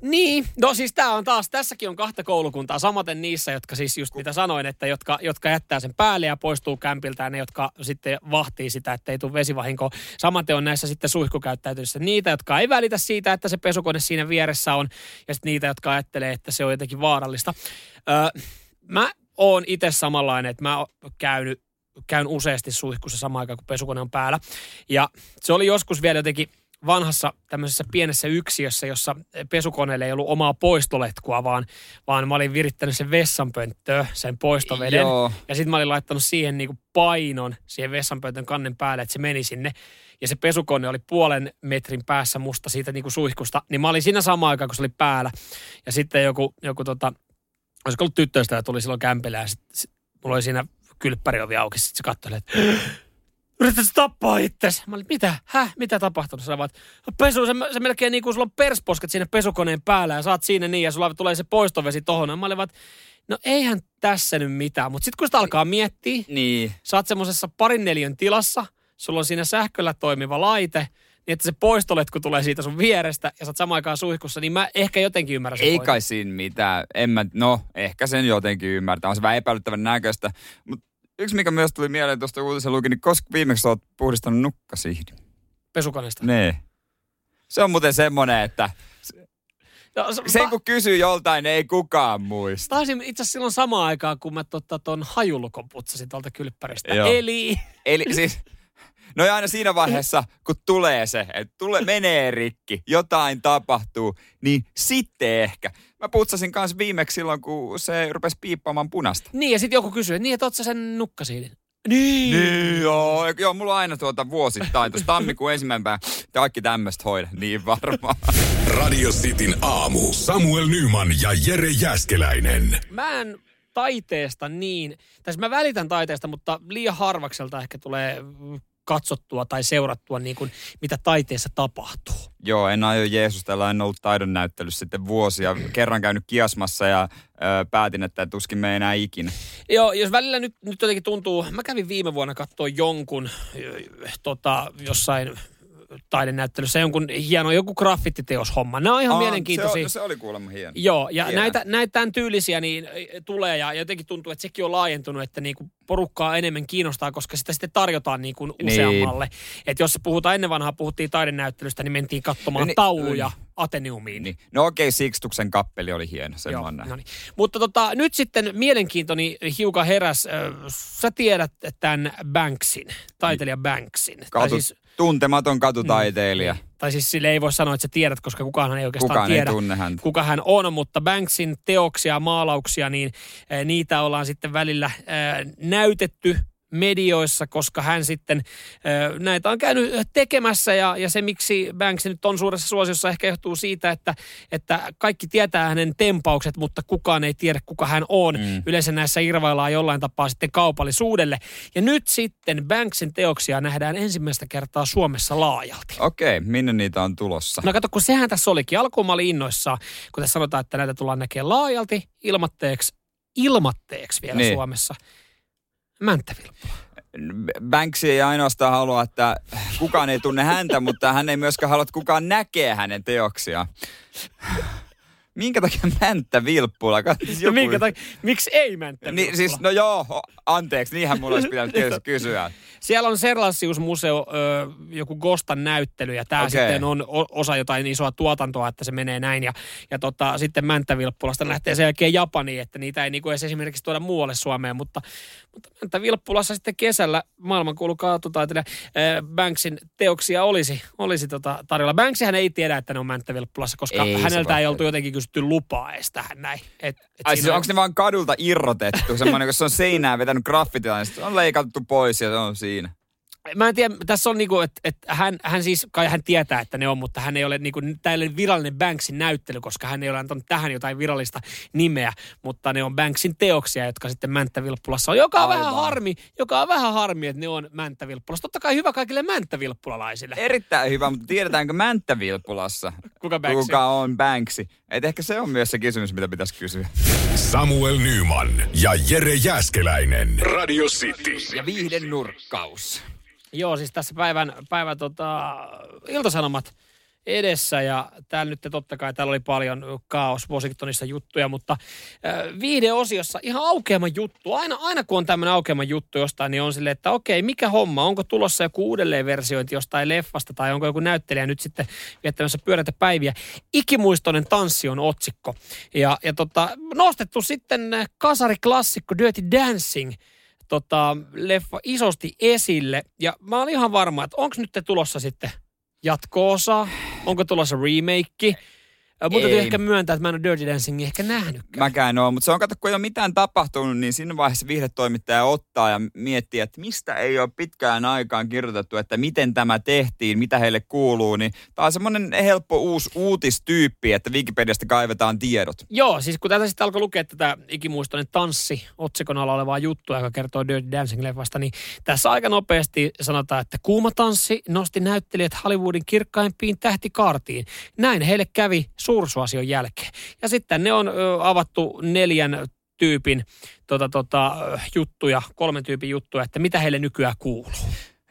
Niin, no siis tää on taas, tässäkin on kahta koulukuntaa, samaten niissä, jotka siis just mitä sanoin, että jotka, jotka jättää sen päälle ja poistuu kämpiltä ja ne, jotka sitten vahtii sitä, että ei tule vesivahinko. Samaten on näissä sitten suihkukäyttäytyjissä niitä, jotka ei välitä siitä, että se pesukone siinä vieressä on ja sitten niitä, jotka ajattelee, että se on jotenkin vaarallista. Öö, mä oon itse samanlainen, että mä oon käynyt käyn useasti suihkussa samaan aikaan, kun pesukone on päällä. Ja se oli joskus vielä jotenkin vanhassa tämmöisessä pienessä yksiössä, jossa pesukoneelle ei ollut omaa poistoletkua, vaan, vaan mä olin virittänyt sen vessanpönttöä, sen poistoveden. Joo. Ja sitten mä olin laittanut siihen niinku painon siihen vessanpöntön kannen päälle, että se meni sinne. Ja se pesukone oli puolen metrin päässä musta siitä niinku suihkusta. Niin mä olin siinä samaan aikaan, kun se oli päällä. Ja sitten joku, joku tota, olisiko ollut tyttöistä, ja tuli silloin kämpille ja sit, sit, mulla oli siinä kylppäriovi auki. Sitten se katsoi, että yritätkö tappaa itsesi? Mä olin, mitä? Häh? Mitä tapahtunut? Sä vaan, pesu, se, se melkein niin kuin sulla on persposket siinä pesukoneen päällä ja saat siinä niin ja sulla tulee se poistovesi tohon. Mä olin vaan, no eihän tässä nyt mitään. Mutta sitten kun sitä alkaa miettiä, niin. sä oot semmoisessa parin neljän tilassa, sulla on siinä sähköllä toimiva laite – niin että se poistoletku tulee siitä sun vierestä ja sä oot samaan aikaan suihkussa, niin mä ehkä jotenkin ymmärrän Ei kai siinä mitään. En mä, no, ehkä sen jotenkin ymmärtää. On se vähän epäilyttävän näköistä. Mutta yksi, mikä myös tuli mieleen tuosta uutisen luki, niin koska viimeksi oot puhdistanut nukkasihdin? Pesukoneesta? Nee. Se on muuten semmonen, että No, se, Sen kun kysyy joltain, ei kukaan muista. Taisin itse asiassa silloin samaan aikaan, kun mä tota, ton hajulukon putsasin tuolta kylppäristä. Joo. Eli... Eli siis No ja aina siinä vaiheessa, kun tulee se, että tule, menee rikki, jotain tapahtuu, niin sitten ehkä. Mä putsasin kanssa viimeksi silloin, kun se rupesi piippaamaan punasta. Niin, ja sitten joku kysyy, että niin, että oot sä sen nukkasiilin? Niin. niin joo, joo, mulla on aina tuota vuosittain, tuossa tammikuun ensimmäinen päivä, kaikki tämmöistä hoida, niin varmaan. Radio Cityn aamu. Samuel Nyman ja Jere Jäskeläinen. Mä en taiteesta niin, tai mä välitän taiteesta, mutta liian harvakselta ehkä tulee katsottua tai seurattua, niin kuin, mitä taiteessa tapahtuu. Joo, en aio Jeesustella, en ollut taidon näyttelyssä sitten vuosia. Kerran käynyt kiasmassa ja ö, päätin, että tuskin me enää ikinä. Joo, jos välillä nyt, nyt jotenkin tuntuu, mä kävin viime vuonna katsoa jonkun tota, jossain taidenäyttelyssä jonkun hieno joku graffititeoshomma. Nämä on ihan Aa, mielenkiintoisia. Se, on, se oli kuulemma hieno. Joo, ja Tiedän. näitä, näitä tämän tyylisiä niin e, tulee ja jotenkin tuntuu, että sekin on laajentunut, että niinku porukkaa enemmän kiinnostaa, koska sitä sitten tarjotaan niinku Niin. useammalle. Että jos puhutaan ennen vanhaa, puhuttiin taidenäyttelystä, niin mentiin katsomaan Niin, tauluja Ateneumiin. Niin. No okei, Sixtuksen kappeli oli hieno, sen Joo, no niin. Mutta tota, nyt sitten mielenkiintoni hiukan heräs. Sä tiedät tämän Banksin, taiteilija Banksin. Tai Katu, siis, tuntematon katutaiteilija. tai siis sille ei voi sanoa, että sä tiedät, koska kukaan ei oikeastaan Kukaan ei tiedä, tunne häntä. kuka hän on. Mutta Banksin teoksia, maalauksia, niin eh, niitä ollaan sitten välillä eh, näytetty medioissa, koska hän sitten ö, näitä on käynyt tekemässä ja, ja se miksi Banks nyt on suuressa suosiossa ehkä johtuu siitä, että, että kaikki tietää hänen tempaukset, mutta kukaan ei tiedä kuka hän on. Mm. Yleensä näissä irvaillaan jollain tapaa sitten kaupallisuudelle. Ja nyt sitten Banksin teoksia nähdään ensimmäistä kertaa Suomessa laajalti. Okei, minne niitä on tulossa? No kato, kun sehän tässä olikin. Alkuun mä olin innoissaan, kun tässä sanotaan, että näitä tullaan näkemään laajalti, ilmatteeksi, ilmatteeksi vielä Niin. Suomessa. Mänttävilppula. Banksy ei ainoastaan halua, että kukaan ei tunne häntä, mutta hän ei myöskään halua, että kukaan näkee hänen teoksiaan. Minkä takia Mänttä Vilppula? Siis No minkä takia, miksi ei Mänttävilppula? Niin, siis, no joo, anteeksi, niinhän mulla olisi pitänyt ky- kysyä. Siellä on Serlassius-museo, joku Gostan näyttely, ja tämä Okei. sitten on osa jotain isoa tuotantoa, että se menee näin. Ja, ja tota, sitten Mänttävilppulasta lähtee sen jälkeen Japaniin, että niitä ei niinku edes esimerkiksi tuoda muualle Suomeen, mutta, mutta Mänttävilppulassa sitten kesällä maailmankuulu kaatutaiteilija Banksin teoksia olisi, olisi tota tarjolla. Banksihän ei tiedä, että ne on Mänttävilppulassa, koska Ei häneltä ei oltu jotenkin kysytty lupaa edes tähän näin. Et, et Ai siis on- onko ne vaan kadulta irrotettu? Semmoinen, kun se on seinään vetänyt graffitilla, niin on leikattu pois ja se on siinä. Mä en tiedä, tässä on niinku, että et hän, hän siis, kai hän tietää, että ne on, mutta hän ei ole niinku, ole virallinen Banksin näyttely, koska hän ei ole antanut tähän jotain virallista nimeä, mutta ne on Banksin teoksia, jotka sitten Mänttävilppulassa on, joka on Aivan. vähän harmi, joka on vähän harmi, että ne on Mänttävilppulassa. Totta kai hyvä kaikille Mänttävilppulalaisille. Erittäin hyvä, mutta tiedetäänkö Mänttävilppulassa? Kuka Banksy? Kuka on Banksy? Et ehkä se on myös se kysymys, mitä pitäisi kysyä. Samuel Nyman ja Jere Jäskeläinen. Radio City. Ja viihden nurkkaus. Joo, siis tässä päivän, päivän tota, iltasanomat edessä ja täällä nyt totta kai täällä oli paljon kaos Washingtonissa juttuja, mutta äh, viihdeosiossa ihan aukeama juttu. Aina, aina kun on tämmöinen aukeama juttu jostain, niin on silleen, että okei, mikä homma, onko tulossa joku uudelleenversiointi jostain leffasta tai onko joku näyttelijä nyt sitten viettämässä pyörätä päiviä. Ikimuistoinen tanssi on otsikko. Ja, ja tota, nostettu sitten äh, kasariklassikko Dirty Dancing tota, leffa isosti esille. Ja mä oon ihan varma, että onko nyt tulossa sitten jatko-osa? Onko tulossa remake? Mutta täytyy ehkä myöntää, että mä en ole Dirty Dancingin ehkä nähnytkään. Mäkään oon, mutta se on, kato, kun ei ole mitään tapahtunut, niin siinä vaiheessa viihdetoimittaja ottaa ja miettii, että mistä ei ole pitkään aikaan kirjoitettu, että miten tämä tehtiin, mitä heille kuuluu, niin tämä on semmoinen helppo uusi uutistyyppi, että Wikipediasta kaivetaan tiedot. Joo, siis kun tätä sitten alkoi lukea tätä ikimuistoinen tanssi otsikon alla olevaa juttua, joka kertoo Dirty Dancing-leffasta, niin tässä aika nopeasti sanotaan, että kuuma tanssi nosti näyttelijät Hollywoodin kirkkaimpiin tähtikaartiin. Näin heille kävi suursuosion jälkeen. Ja sitten ne on avattu neljän tyypin tota, tota, juttuja, kolmen tyypin juttuja, että mitä heille nykyään kuuluu.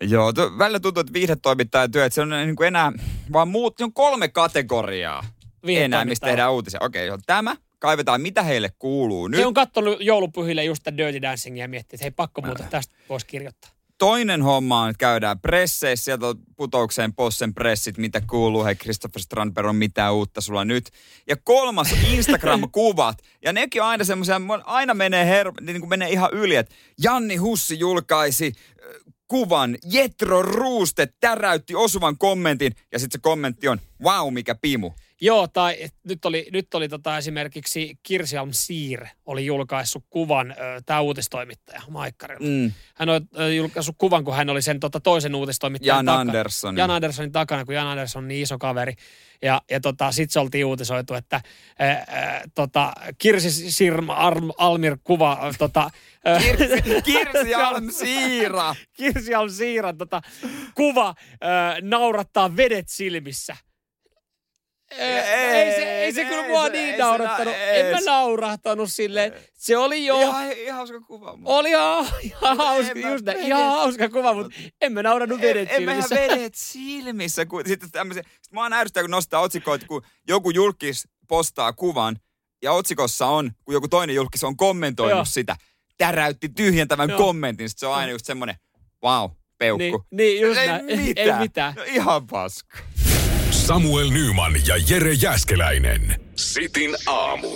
Joo, to, välillä tuntuu, että viihdetoimittajan työ, että se on niin kuin enää vaan muut, se on kolme kategoriaa enää, mistä tehdään uutisia. Okei, okay, tämä, kaivetaan mitä heille kuuluu nyt. Se on kattonut joulupyhille just tämän Dirty Dancingia ja miettii, että hei pakko muuta, tästä voisi kirjoittaa. Toinen homma on, että käydään presseissä, sieltä putoukseen Possen pressit, mitä kuuluu, hei Christopher Strandberg on mitään uutta sulla nyt. Ja kolmas Instagram-kuvat, ja nekin on aina semmoisia, aina menee, her- niin kuin menee ihan yli, että Janni Hussi julkaisi äh, kuvan, Jetro Ruuste täräytti osuvan kommentin, ja sitten se kommentti on, wow, mikä pimu. Joo, tai nyt oli, nyt oli tota esimerkiksi Kirsi Alm Siir oli julkaissut kuvan, tämä uutistoimittaja Maikkarilla. Mm. Hän on ö, julkaissut kuvan, kun hän oli sen tota, toisen uutistoimittajan Jan takana. Anderssonin. Jan Anderssonin takana, kun Jan Andersson on niin iso kaveri. Ja, ja tota, sitten se oltiin uutisoitu, että ää, ää, tota, Kirsi Sirma Arm, Almir kuva, ää, tota, Kirsi, Kirsi Alm Siira. Kirsi Alm Siiran tota, kuva ää, naurattaa vedet silmissä. Ei, ei, se, ei se kyllä mua se- niin ei se naurattanut. na- En mä naurahtanut silleen. Se oli jo... Ihan, ihan hauska kuva. mutta- Oli ihan, ihan hauska, en mä just näin, ihan hauska kuva, mutta en mä naurannut vedet en, en mehän silmissä. vedet silmissä. Kun, sitten tämmöisen, sit mä oon ärsyttää, kun nostaa otsikoita, kun joku julkis postaa kuvan ja otsikossa on, kun joku toinen julkis on kommentoinut Joo. sitä, täräytti tyhjentävän Joo. kommentin. Sitten se on aina just semmonen, wow, peukku. Niin, niin just ei, näin. mitään. Ei mitään. No, ihan paska. Samuel Nyman ja Jere Jäskeläinen. Sitin aamu.